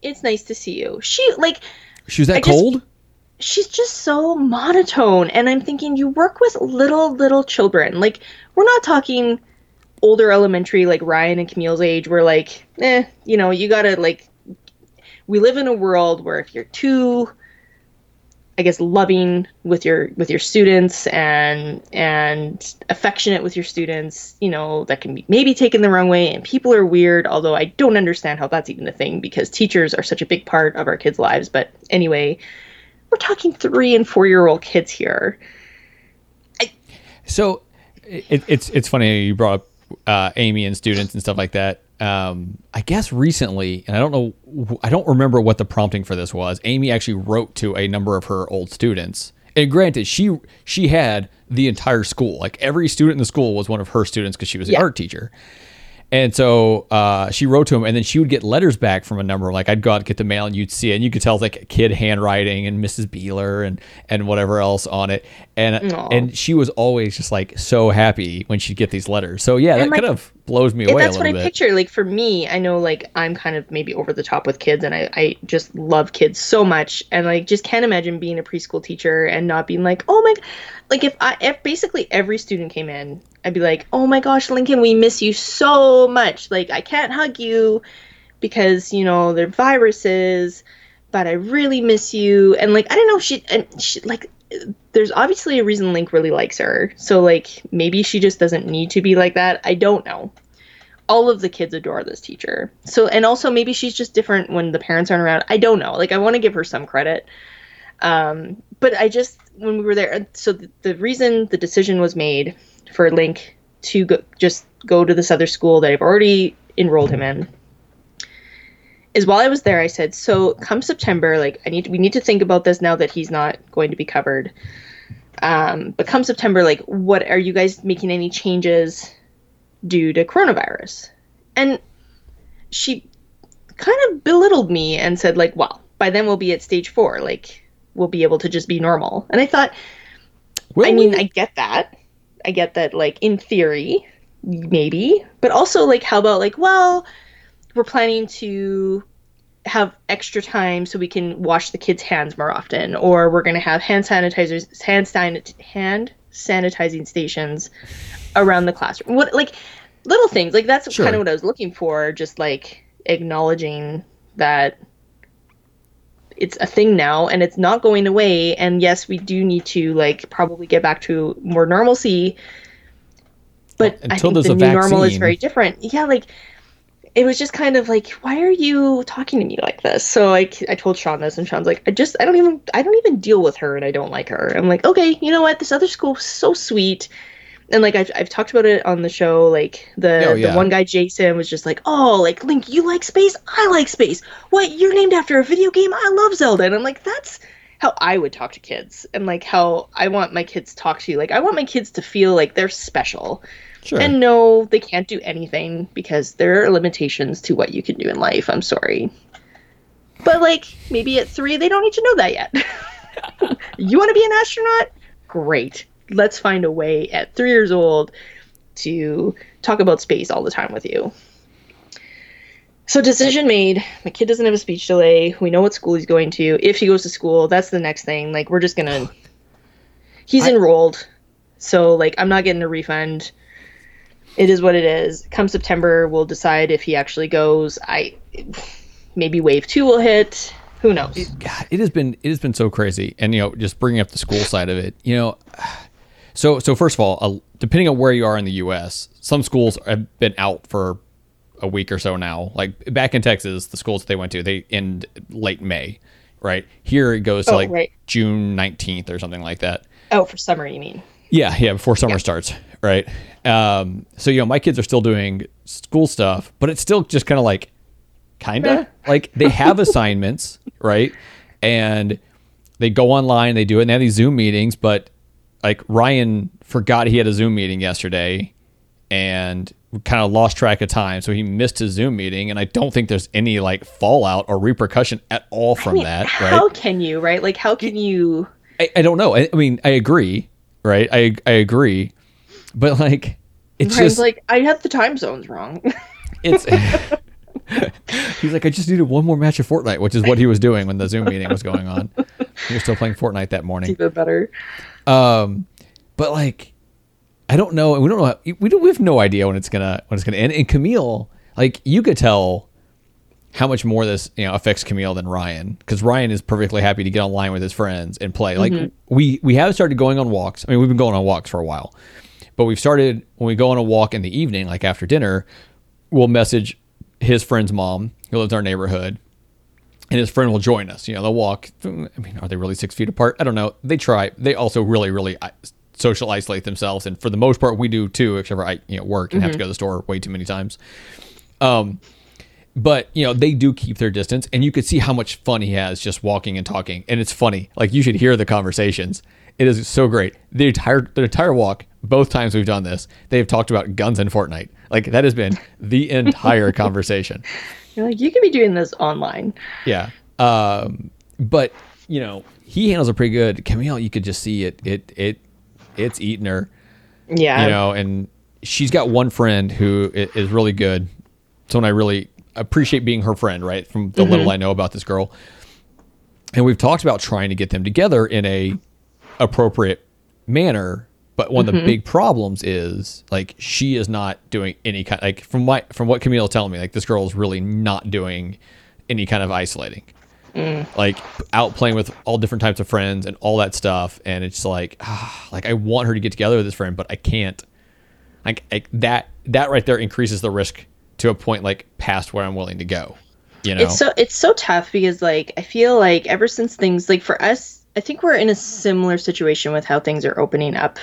it's nice to see you. She like She was that I just- cold? she's just so monotone and i'm thinking you work with little little children like we're not talking older elementary like ryan and camille's age where like eh you know you gotta like we live in a world where if you're too i guess loving with your with your students and and affectionate with your students you know that can be maybe taken the wrong way and people are weird although i don't understand how that's even a thing because teachers are such a big part of our kids lives but anyway we're talking three and four year old kids here. So it, it's it's funny you brought up uh, Amy and students and stuff like that. Um, I guess recently, and I don't know, I don't remember what the prompting for this was. Amy actually wrote to a number of her old students, and granted, she she had the entire school, like every student in the school was one of her students because she was the Yeah. art teacher. And so uh, she wrote to him, and then she would get letters back from a number. Like I'd go out and get the mail, and you'd see it, and you could tell like kid handwriting and Mrs. Beeler and and whatever else on it. And Aw. and she was always just like so happy when she'd get these letters. So yeah, that like, kind of blows me And away a that's what I bit. picture. Like for me, I know like I'm kind of maybe over the top with kids and I, I just love kids so much and like just can't imagine being a preschool teacher and not being like, oh my god like if I if basically every student came in, I'd be like, Oh my gosh, Lincoln, we miss you so much. Like I can't hug you because, you know, they're viruses, but I really miss you and like I don't know, she and she like there's obviously a reason Link really likes her. So like maybe she just doesn't need to be like that. I don't know. All of the kids adore this teacher. So and also maybe she's just different when the parents aren't around. I don't know. Like I want to give her some credit. Um but I just when we were there so the, the reason the decision was made for a Link to go, just go to this other school that I've already enrolled him in is while I was there, I said, so come September, like I need we need to think about this now that he's not going to be covered. Um, but come September, like what are you guys making any changes due to coronavirus? And she kind of belittled me and said, like, well, by then we'll be at stage four, like we'll be able to just be normal. And I thought, Will I mean, we? I get that. I get that, like, in theory, maybe. But also, like, how about, like, well, we're planning to have extra time so we can wash the kids' hands more often, or we're going to have hand sanitizers, hand, san- hand sanitizing stations around the classroom. What, like, little things. Like, that's Sure. kind of what I was looking for, just, like, acknowledging that it's a thing now and it's not going away. And yes we do need to like probably get back to more normalcy. But Well, i until think there's the a new normal is very different. Yeah like it was just kind of like why are you talking to me like this? So like i told sean this and sean's like i just i don't even i don't even deal with her and i don't like her. I'm like okay you know what? This other school was so sweet and like I've, I've talked about it on the show like the Oh, yeah. the one guy jason was just like oh like link you like space? I like space. What you're named after a video game? I love zelda. And i'm like that's how i would talk to kids and like how i want my kids to talk to you. Like i want my kids to feel like they're special. Sure. and no they can't do anything because there are limitations to what you can do in life. I'm sorry. But like maybe at three they don't need to know that yet. You want to be an astronaut? Great let's find a way at three years old to talk about space all the time with you. So decision made. My kid doesn't have a speech delay. We know what school he's going to. If he goes to school that's the next thing. Like we're just gonna he's I- enrolled. So like i'm not getting a refund. It is what it is. Come september we'll decide if he actually goes. I maybe wave two will hit. Who knows? God, it has been it has been so crazy, and you know, just bringing up the school side of it, you know. So so first of all, uh, depending on where you are in the U.S., some schools have been out for a week or so now. Like back in Texas, the schools that they went to they end late May, right? Here it goes to Oh, like right. June nineteenth or something like that. oh for summer you mean Yeah, yeah, before summer starts, right? Um, so you know, my kids are still doing school stuff, but it's still just kind of like, kinda like they have assignments, right? And they go online, they do it, and they have these Zoom meetings. But like Ryan forgot he had a Zoom meeting yesterday, and kind of lost track of time, so he missed his Zoom meeting. And I don't think there's any like fallout or repercussion at all from I mean, that, how right? can you right like how can you I, I don't know. I, I mean, I agree, right? I I agree, but like, it's Ryan's just like i had the time zones wrong it's. he's like, I just needed one more match of Fortnite, which is what he was doing when the Zoom meeting was going on. He was still playing Fortnite that morning. even better Um, but like, I don't know. We don't know. How, we don't. We have no idea when it's gonna when it's gonna end. And Camille, like, you could tell how much more this you know affects Camille than Ryan because Ryan is perfectly happy to get online with his friends and play. Like we we have started going on walks. I mean, we've been going on walks for a while, but we've started when we go on a walk in the evening, like after dinner, we'll message his friend's mom who lives in our neighborhood. And his friend will join us. You know, they'll walk. I mean, are they really six feet apart? I don't know. They try. They also really, really social isolate themselves, and for the most part, we do too. Except for I, you know, work and have to go to the store way too many times. Um, but you know they do keep their distance and you could see how much fun he has just walking and talking and it's funny like you should hear the conversations it is so great the entire the entire walk both times we've done this they've talked about guns and fortnite like that has been the entire conversation you're like you could be doing this online yeah um but you know he handles it pretty good camille you could just see it it it it's eating her yeah you know, and she's got one friend who is really good. Someone I really appreciate being her friend, right? From the little I know about this girl. And we've talked about trying to get them together in a appropriate manner. But one of the big problems is like she is not doing any kind like from my from what Camille is telling me, like this girl is really not doing any kind of isolating. Like out playing with all different types of friends and all that stuff. And it's like ah, like I want her to get together with this friend, but I can't like that that right there increases the risk to a point like past where I'm willing to go. You know, it's so it's so tough because like I feel like ever since things like for us, I think we're in a similar situation with how things are opening up.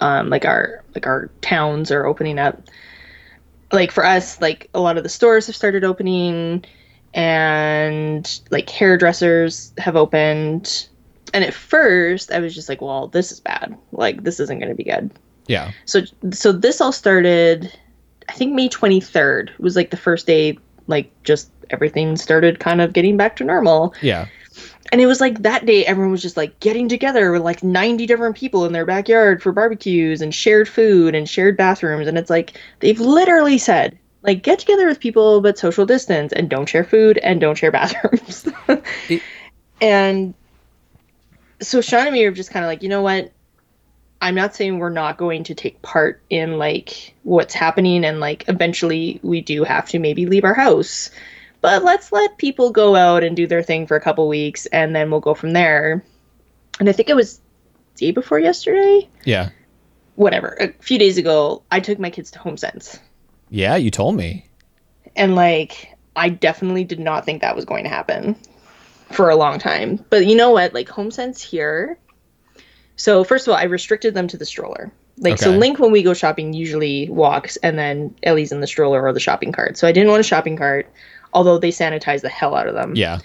Um, like our like our towns are opening up. Like for us, like a lot of the stores have started opening, and like hairdressers have opened. And at first, I was just like, "Well, this is bad. Like this isn't going to be good." yeah, so so this all started i think may 23rd was like the first day like just everything started kind of getting back to normal yeah, and it was like that day everyone was just like getting together with like 90 different people in their backyard for barbecues and shared food and shared bathrooms. And it's like they've literally said like get together with people but social distance and don't share food and don't share bathrooms. It- and so sean and me are just kind of like you know what? I'm not saying we're not going to take part in like what's happening and like eventually we do have to maybe leave our house. But let's let people go out and do their thing for a couple weeks and then we'll go from there. And I think it was day before yesterday, Yeah. whatever, a few days ago, I took my kids to Home Sense. Yeah, you told me. And like, I definitely did not think that was going to happen for a long time. But you know what? Like, Home Sense here. So, first of all, I restricted them to the stroller. Like, so Link, when we go shopping, usually walks, and then Ellie's in the stroller or the shopping cart. So, I didn't want a shopping cart, although they sanitize the hell out of them. Yeah.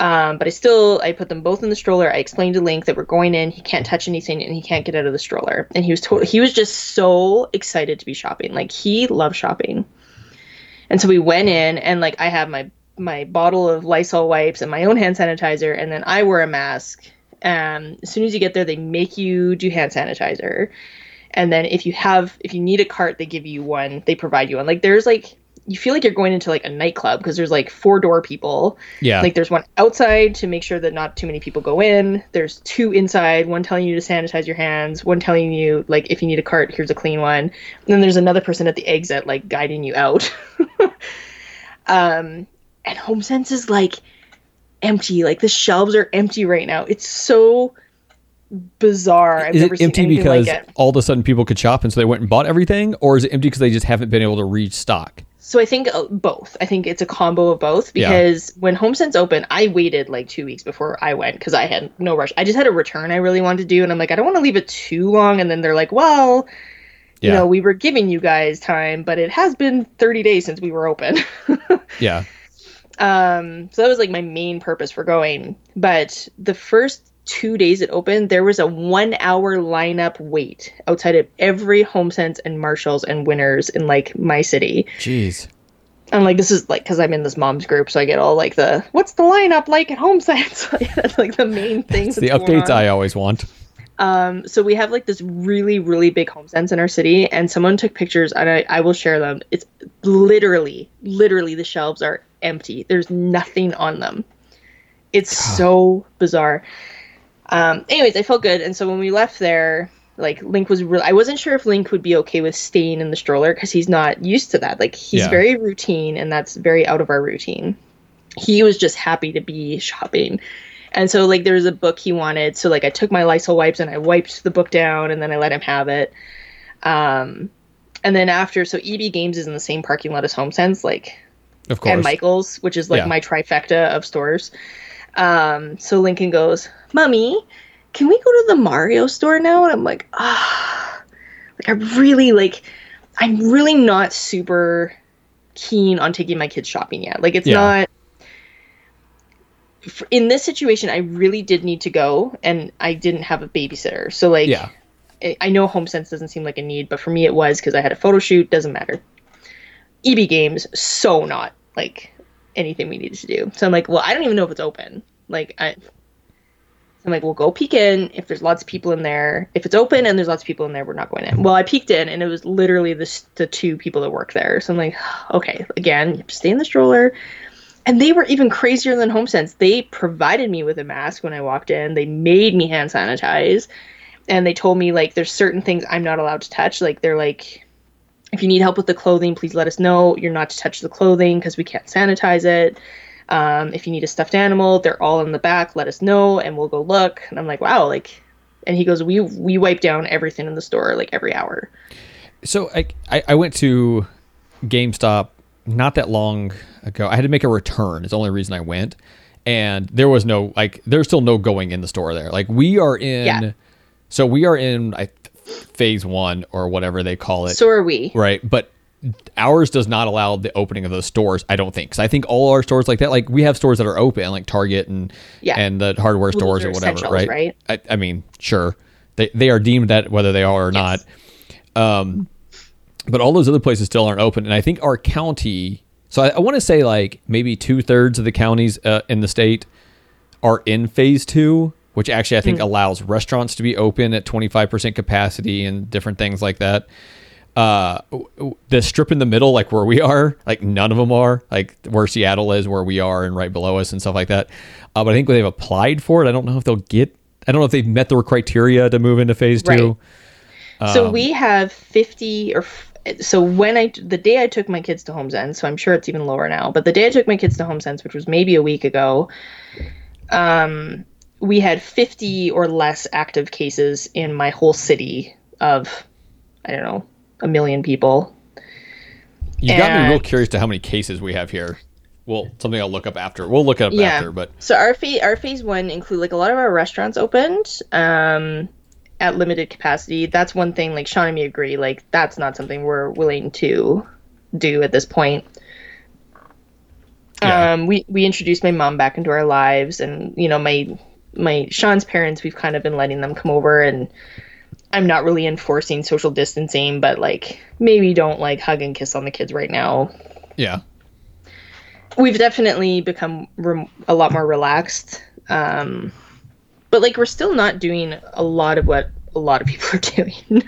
Um, but I still I put them both in the stroller. I explained to Link that we're going in. He can't touch anything and he can't get out of the stroller. And he was told he was just so excited to be shopping. Like he loves shopping. And so we went in and like I have my my bottle of Lysol wipes and my own hand sanitizer and then I wear a mask. Um, as soon as you get there, they make you do hand sanitizer. And then if you have if you need a cart, they give you one. They provide you one. Like there's like you feel like you're going into like a nightclub because there's like four door people Yeah. like there's one outside to make sure that not too many people go in. There's two inside, one telling you to sanitize your hands, one telling you like if you need a cart, here's a clean one. And then there's another person at the exit like guiding you out. um and Home Sense is like empty. Like the shelves are empty right now. It's so bizarre. I've is it empty because like it. all of a sudden people could shop and so they went and bought everything, or is it empty because they just haven't been able to restock? So I think uh, both. I think it's a combo of both Yeah. because when HomeSense opened, I waited like two weeks before I went because I had no rush. I just had a return I really wanted to do, and I'm like, I don't want to leave it too long. And then they're like, well, you know, we were giving you guys time, but it has been 30 days since we were open. Yeah. um, so that was like my main purpose for going. But the first two days it opened, there was a one hour lineup wait outside of every HomeSense and Marshalls and Winners in like my city. Jeez. And like this is like because I'm in this mom's group, so I get all like the what's the lineup like at home sense? That's like the main things. The updates I always want. Um, so we have like this really really big home sense in our city, and someone took pictures, and I, I will share them. It's literally literally the shelves are empty. There's nothing on them. It's so bizarre. Um, anyways, I felt good, and so when we left there, like Link was really, I wasn't sure if Link would be okay with staying in the stroller because he's not used to that. Like he's Yeah. very routine, and that's very out of our routine. He was just happy to be shopping, and so like there was a book he wanted. So like I took my Lysol wipes and I wiped the book down, and then I let him have it. Um, and then after, so EB Games is in the same parking lot as HomeSense, like Of course. and Michael's, which is like Yeah. my trifecta of stores. Um, so Lincoln goes, "Mummy, can we go to the Mario store now?" And I'm like, "Ah, like I really like, I'm really not super keen on taking my kids shopping yet. Like it's Yeah. not." In this situation, I really did need to go, and I didn't have a babysitter. So like, yeah. I- I know HomeSense doesn't seem like a need, but for me it was because I had a photo shoot. Doesn't matter. EB Games, so not like anything we needed to do. So I'm like, well, I don't even know if it's open. Like I, I'm like, we'll go peek in if there's lots of people in there. If it's open and there's lots of people in there, we're not going in. Well, I peeked in and it was literally the the two people that work there. So I'm like, okay, again, you have to stay in the stroller. And they were even crazier than HomeSense. They provided me with a mask when I walked in. They made me hand sanitize and they told me like there's certain things I'm not allowed to touch. Like they're like, if you need help with the clothing, please let us know. You're not to touch the clothing because we can't sanitize it. Um, if you need a stuffed animal, they're all in the back. Let us know, and we'll go look. And I'm like, wow, like. And he goes, we we wipe down everything in the store like every hour. So I, I I went to GameStop not that long ago. I had to make a return. It's the only reason I went, and there was no like there's still no going in the store there. Like we are in, Yeah. so we are in I, phase one or whatever they call it, So are we. right? But ours does not allow the opening of those stores. I don't think because I think all our stores like that, like we have stores that are open, like Target and Yeah. and the hardware stores or whatever, right? right? I, I mean, sure, they they are deemed that whether they are or not. Um, but all those other places still aren't open, and I think our county. So I, I want to say like maybe two thirds of the counties uh, in the state are in phase two, which actually I think Hmm. allows restaurants to be open at twenty five percent capacity and different things like that. Uh, the strip in the middle, like where we are, like none of them are. Like where Seattle is, where we are, and right below us and stuff like that. Uh, but I think they've applied for it. I don't know if they'll get. I don't know if they've met the criteria to move into phase two. Right. so we have 50 or so when I the day I took my kids to HomeSense, so I'm sure it's even lower now, but the day I took my kids to HomeSense, which was maybe a week ago, um, we had 50 or less active cases in my whole city of I don't know a million people. You got me real curious to how many cases we have here. Well, something I'll look up after. We'll look it up after, but so our phase our phase one include like a lot of our restaurants opened um at limited capacity that's one thing like sean and me agree like that's not something we're willing to do at this point Yeah. um we we introduced my mom back into our lives and you know my my sean's parents we've kind of been letting them come over and i'm not really enforcing social distancing but like maybe don't like hug and kiss on the kids right now yeah. we've definitely become rem- a lot more relaxed um but like we're still not doing a lot of what a lot of people are doing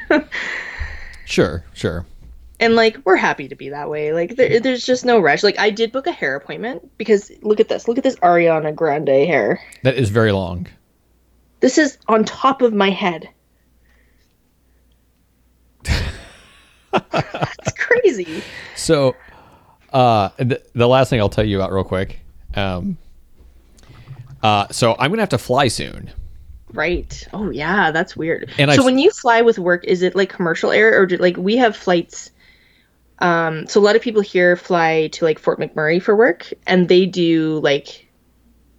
Sure, sure. And like we're happy to be that way like there, there's just no rush like i did book a hair appointment because look at this look at this ariana grande hair That is very long. this is on top of my head it's crazy So, uh, the, the last thing I'll tell you about real quick. Um, uh, so I'm gonna have to fly soon. Right. Oh yeah, that's weird. And so I've- when you fly with work, is it like commercial air or do, like we have flights? Um, so a lot of people here fly to like Fort McMurray for work, and they do like.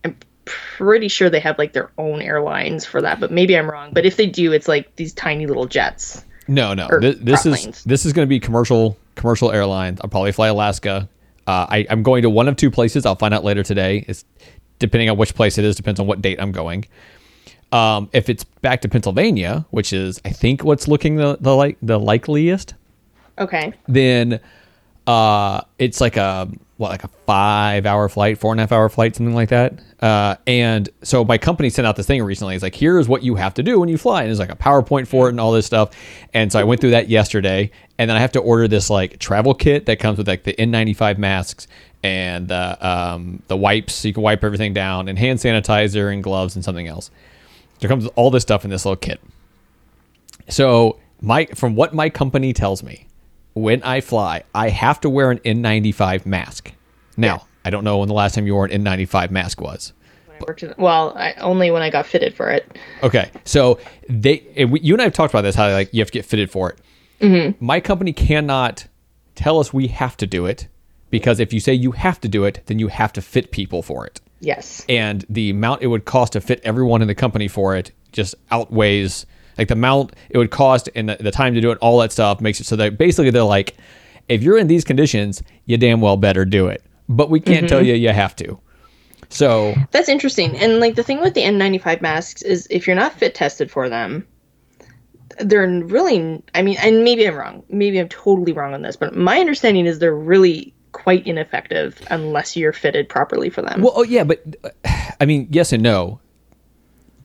I'm pretty sure they have like their own airlines for that, but maybe I'm wrong. But if they do, it's like these tiny little jets. No, no. This, this is planes. this is going to be commercial commercial airlines. I'll probably fly Alaska. Uh, I, I'm going to one of two places. I'll find out later today. It's depending on which place it is. Depends on what date I'm going. Um, if it's back to Pennsylvania, which is I think what's looking the the like the likeliest, Okay. then uh, it's like a what like a five hour flight, four and a half hour flight, something like that. Uh, and so my company sent out this thing recently. It's like here's what you have to do when you fly, and there's like a PowerPoint for it and all this stuff. And so I went through that yesterday, and then I have to order this like travel kit that comes with like the N95 masks and the um, the wipes so you can wipe everything down, and hand sanitizer and gloves and something else. There comes all this stuff in this little kit. So my from what my company tells me, when I fly, I have to wear an N95 mask. Now, I don't know when the last time you wore an N95 mask was. I well, I, only when I got fitted for it. Okay, so they, you and I have talked about this how like you have to get fitted for it. Mm-hmm. My company cannot tell us we have to do it because if you say you have to do it, then you have to fit people for it. Yes. and the amount it would cost to fit everyone in the company for it just outweighs like the amount it would cost and the, the time to do it all that stuff makes it so that basically they're like if you're in these conditions you damn well better do it but we can't tell you you have to so That's interesting. And like the thing with the N95 masks is if you're not fit tested for them, they're really I mean, and maybe I'm wrong. Maybe I'm totally wrong on this, but my understanding is they're really quite ineffective unless you're fitted properly for them. well oh yeah but uh, i mean yes and no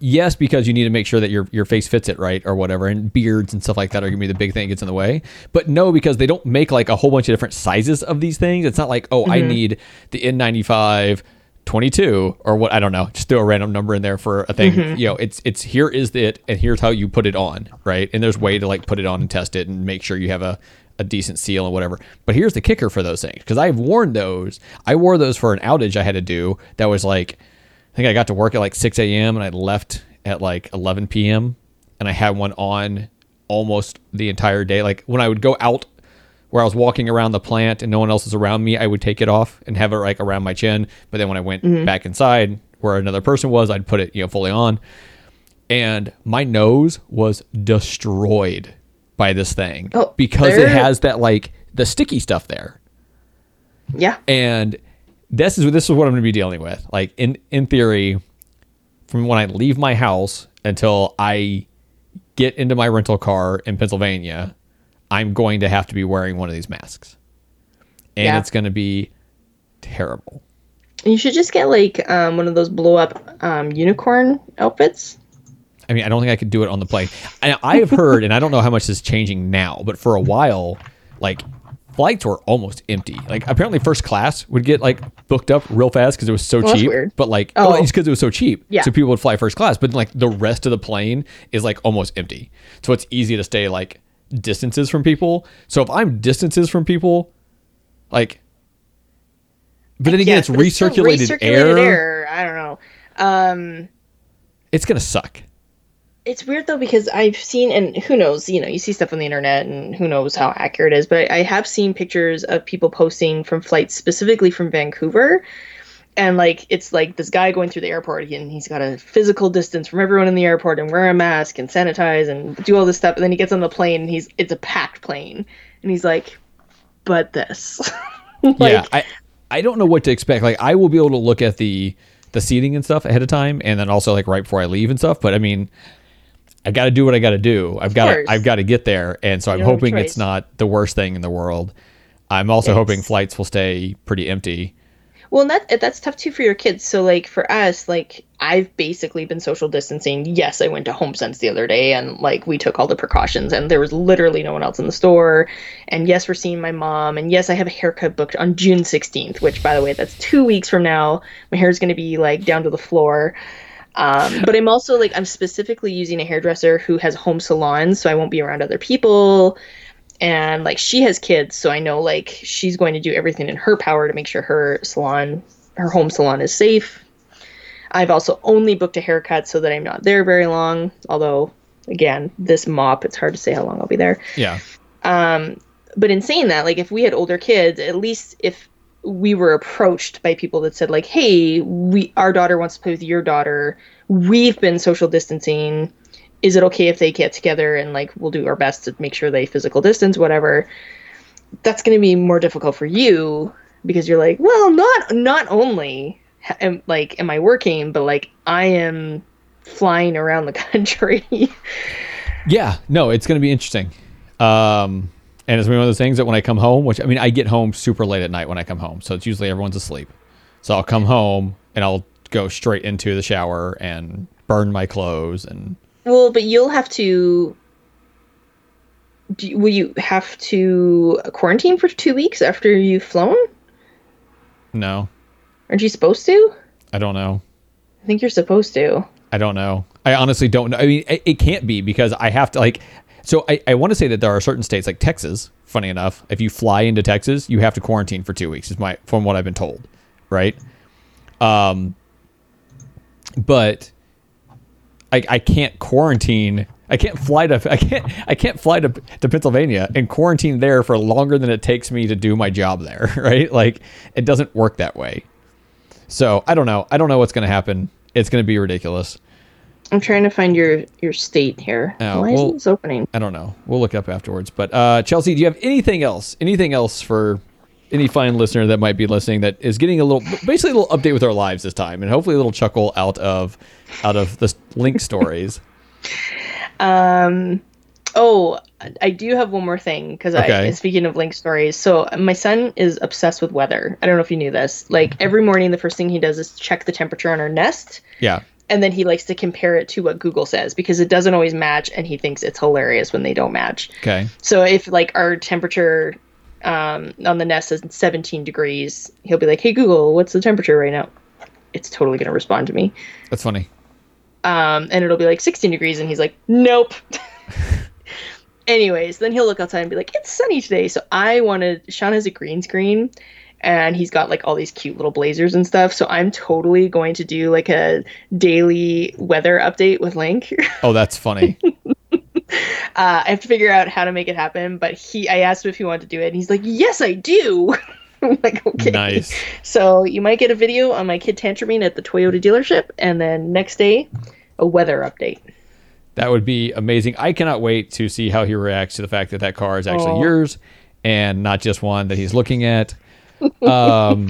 yes because you need to make sure that your your face fits it right or whatever and beards and stuff like that are going to be the big thing that gets in the way. But no because they don't make like a whole bunch of different sizes of these things. It's not like oh i mm-hmm. need the n95 22 or what i don't know. Just throw a random number in there for a thing. Mm-hmm. You know it's it's here is it and here's how you put it on right? And there's way to like put it on and test it and make sure you have a a decent seal and whatever. But here's the kicker for those things because I've worn those. I wore those for an outage I had to do that was like, think I got to work at like 6 a.m. and I left at like 11 p.m. and I had one on almost the entire day. Like when I would go out where I was walking around the plant and no one else was around me, I would take it off and have it like around my chin. But then when I went mm-hmm. back inside where another person was, I'd put it, you know, fully on. And my nose was destroyed by this thing Oh, because it has that like the sticky stuff there. yeah. And this is this is what I'm going to be dealing with. Like in in theory, from when I leave my house until I get into my rental car in Pennsylvania, I'm going to have to be wearing one of these masks, and Yeah. it's going to be terrible. You should just get like um, one of those blow up um, unicorn outfits. I mean, I don't think I could do it on the plane. I, I have heard, and I don't know how much this is changing now, but for a while, like flights were almost empty. Like apparently, first class would get like booked up real fast because it was so that's cheap. But like, Oh. well, it's because it was so cheap. Yeah. So people would fly first class, but like the rest of the plane is like almost empty. So it's easy to stay like distances from people. So if I'm distances from people, like, but then again, it's but still recirculated, air. air. I don't know. Um, It's gonna suck. It's weird though because I've seen and who knows, you know, you see stuff on the internet and who knows how accurate it is, but I have seen pictures of people posting from flights specifically from Vancouver. And like it's like this guy going through the airport and he's got a physical distance from everyone in the airport and wear a mask and sanitize and do all this stuff and then he gets on the plane and he's it's a packed plane and he's like, but this. like, yeah, I I don't know what to expect. Like I will be able to look at the the seating and stuff ahead of time, and then also like right before I leave and stuff. But I mean, I got to do what I got to do. I've got. I've got to get there, and so I'm You a hoping it's not the worst thing in the world. I'm also Yes. hoping flights will stay pretty empty. Well, and that that's tough too for your kids. So like for us, like I've basically been social distancing. Yes, I went to HomeSense the other day and like we took all the precautions and there was literally no one else in the store. And yes, we're seeing my mom and yes, I have a haircut booked on June 16th, which by the way, that's 2 weeks from now. My hair's going to be like down to the floor. Um, but I'm also like I'm specifically using a hairdresser who has home salons, so I won't be around other people. And like she has kids so i know like she's going to do everything in her power to make sure her salon her home salon is safe. I've also only booked a haircut so that i'm not there very long although again this mop it's hard to say how long i'll be there. Yeah, um but in saying that like if we had older kids at least if we were approached by people that said like hey we our daughter wants to play with your daughter we've been social distancing is it okay if they get together and like we'll do our best to make sure they physical distance whatever that's going to be more difficult for you because you're like well not not only am, like am i working but like i am flying around the country yeah. No, it's going to be interesting. Um, and it's one of those things that when I come home, which I mean, I get home super late at night when I come home, so it's usually everyone's asleep. So I'll come home and I'll go straight into the shower and burn my clothes and Well, but you'll have to. Do, will you have to quarantine for two weeks after you've flown? no, Aren't you supposed to? I don't know. I think you're supposed to. I don't know. I honestly don't know. I mean, it, it can't be because I have to like. So I, I want to say that there are certain states like Texas. Funny enough, if you fly into Texas, you have to quarantine for two weeks. Is my from what I've been told, right? Um, but I I can't quarantine. I can't fly to I can't I can't fly to to Pennsylvania and quarantine there for longer than it takes me to do my job there, right? Like it doesn't work that way. So I don't know. I don't know what's going to happen. It's going to be ridiculous. I'm trying to find your your state here. Oh, Why well- isn't this opening? I don't know. We'll look up afterwards. But uh, Chelsey, do you have anything else? Anything else for any fine listener that might be listening that is getting a little, basically a little update with our lives this time, and hopefully a little chuckle out of out of the link stories. Um, oh, I do have one more thing because Okay. I speaking of link stories. So my son is obsessed with weather. I don't know if you knew this. Like every morning, the first thing he does is check the temperature on our nest. Yeah. And then he likes to compare it to what Google says because it doesn't always match and he thinks it's hilarious when they don't match. Okay. So if like our temperature um, on the Nest is 17 degrees, he'll be like, "Hey Google, what's the temperature right now?" It's totally going to respond to me. That's funny. Um, and it'll be like 16 degrees and he's like, "Nope." Anyways, then he'll look outside and be like, "It's sunny today." So I wanted Sean has a green screen and he's got like all these cute little blazers and stuff. So I'm totally going to do like a daily weather update with Link. Oh, that's funny. Uh, I have to figure out how to make it happen, but he I asked him if he wanted to do it, and he's like, "Yes, I do." I'm like, "Okay." nice. So you might get a video on my kid tantruming at the Toyota dealership, and then next day, a weather update. That would be amazing. I cannot wait to see how he reacts to the fact that that car is actually Aw. yours and not just one that he's looking at. Um,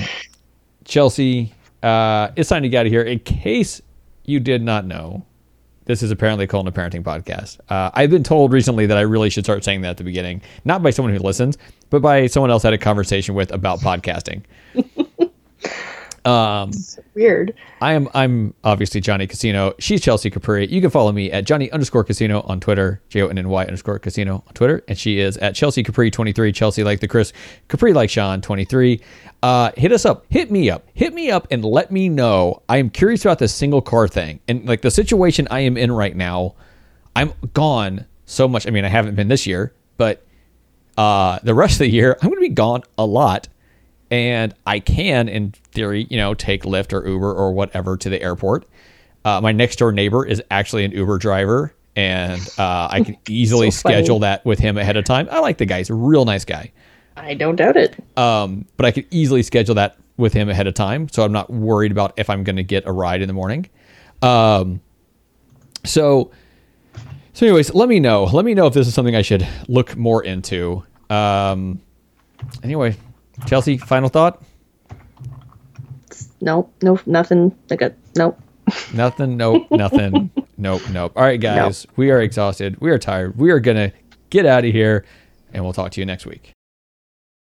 Chelsey, uh, it's time to get out of here. In case you did not know, this is apparently called a parenting podcast. Uh, I've been told recently that I really should start saying that at the beginning, not by someone who listens, but by someone else I had a conversation with about podcasting. Um, Weird. I am I'm obviously Jonny Casino. She's Chelsey Capri. You can follow me at Jonny underscore Casino on Twitter, J O N N Y underscore Casino on Twitter, and she is at Chelsey Capri twenty three. Chelsea like the Chris, Capri like Sean twenty three. Uh, hit us up, hit me up, hit me up, and let me know. I am curious about this single car thing and like the situation I am in right now. I'm gone so much. I mean, I haven't been this year, but uh, the rest of the year I'm going to be gone a lot, and I can, in theory, you know, take Lyft or Uber or whatever to the airport. Uh, my next door neighbor is actually an Uber driver, and uh, I can easily So schedule that with him ahead of time. I like the guy; he's a real nice guy. I don't doubt it. Um, but I could easily schedule that with him ahead of time, so I'm not worried about if I'm going to get a ride in the morning. Um, so, so anyways, let me know. Let me know if this is something I should look more into. Um, anyway, Chelsey, final thought? Nope, no, nothing. Like a nope. Nothing. Nope. Nothing. nope. Nope. All right, guys, we are exhausted. We are tired. We are gonna get out of here, and we'll talk to you next week.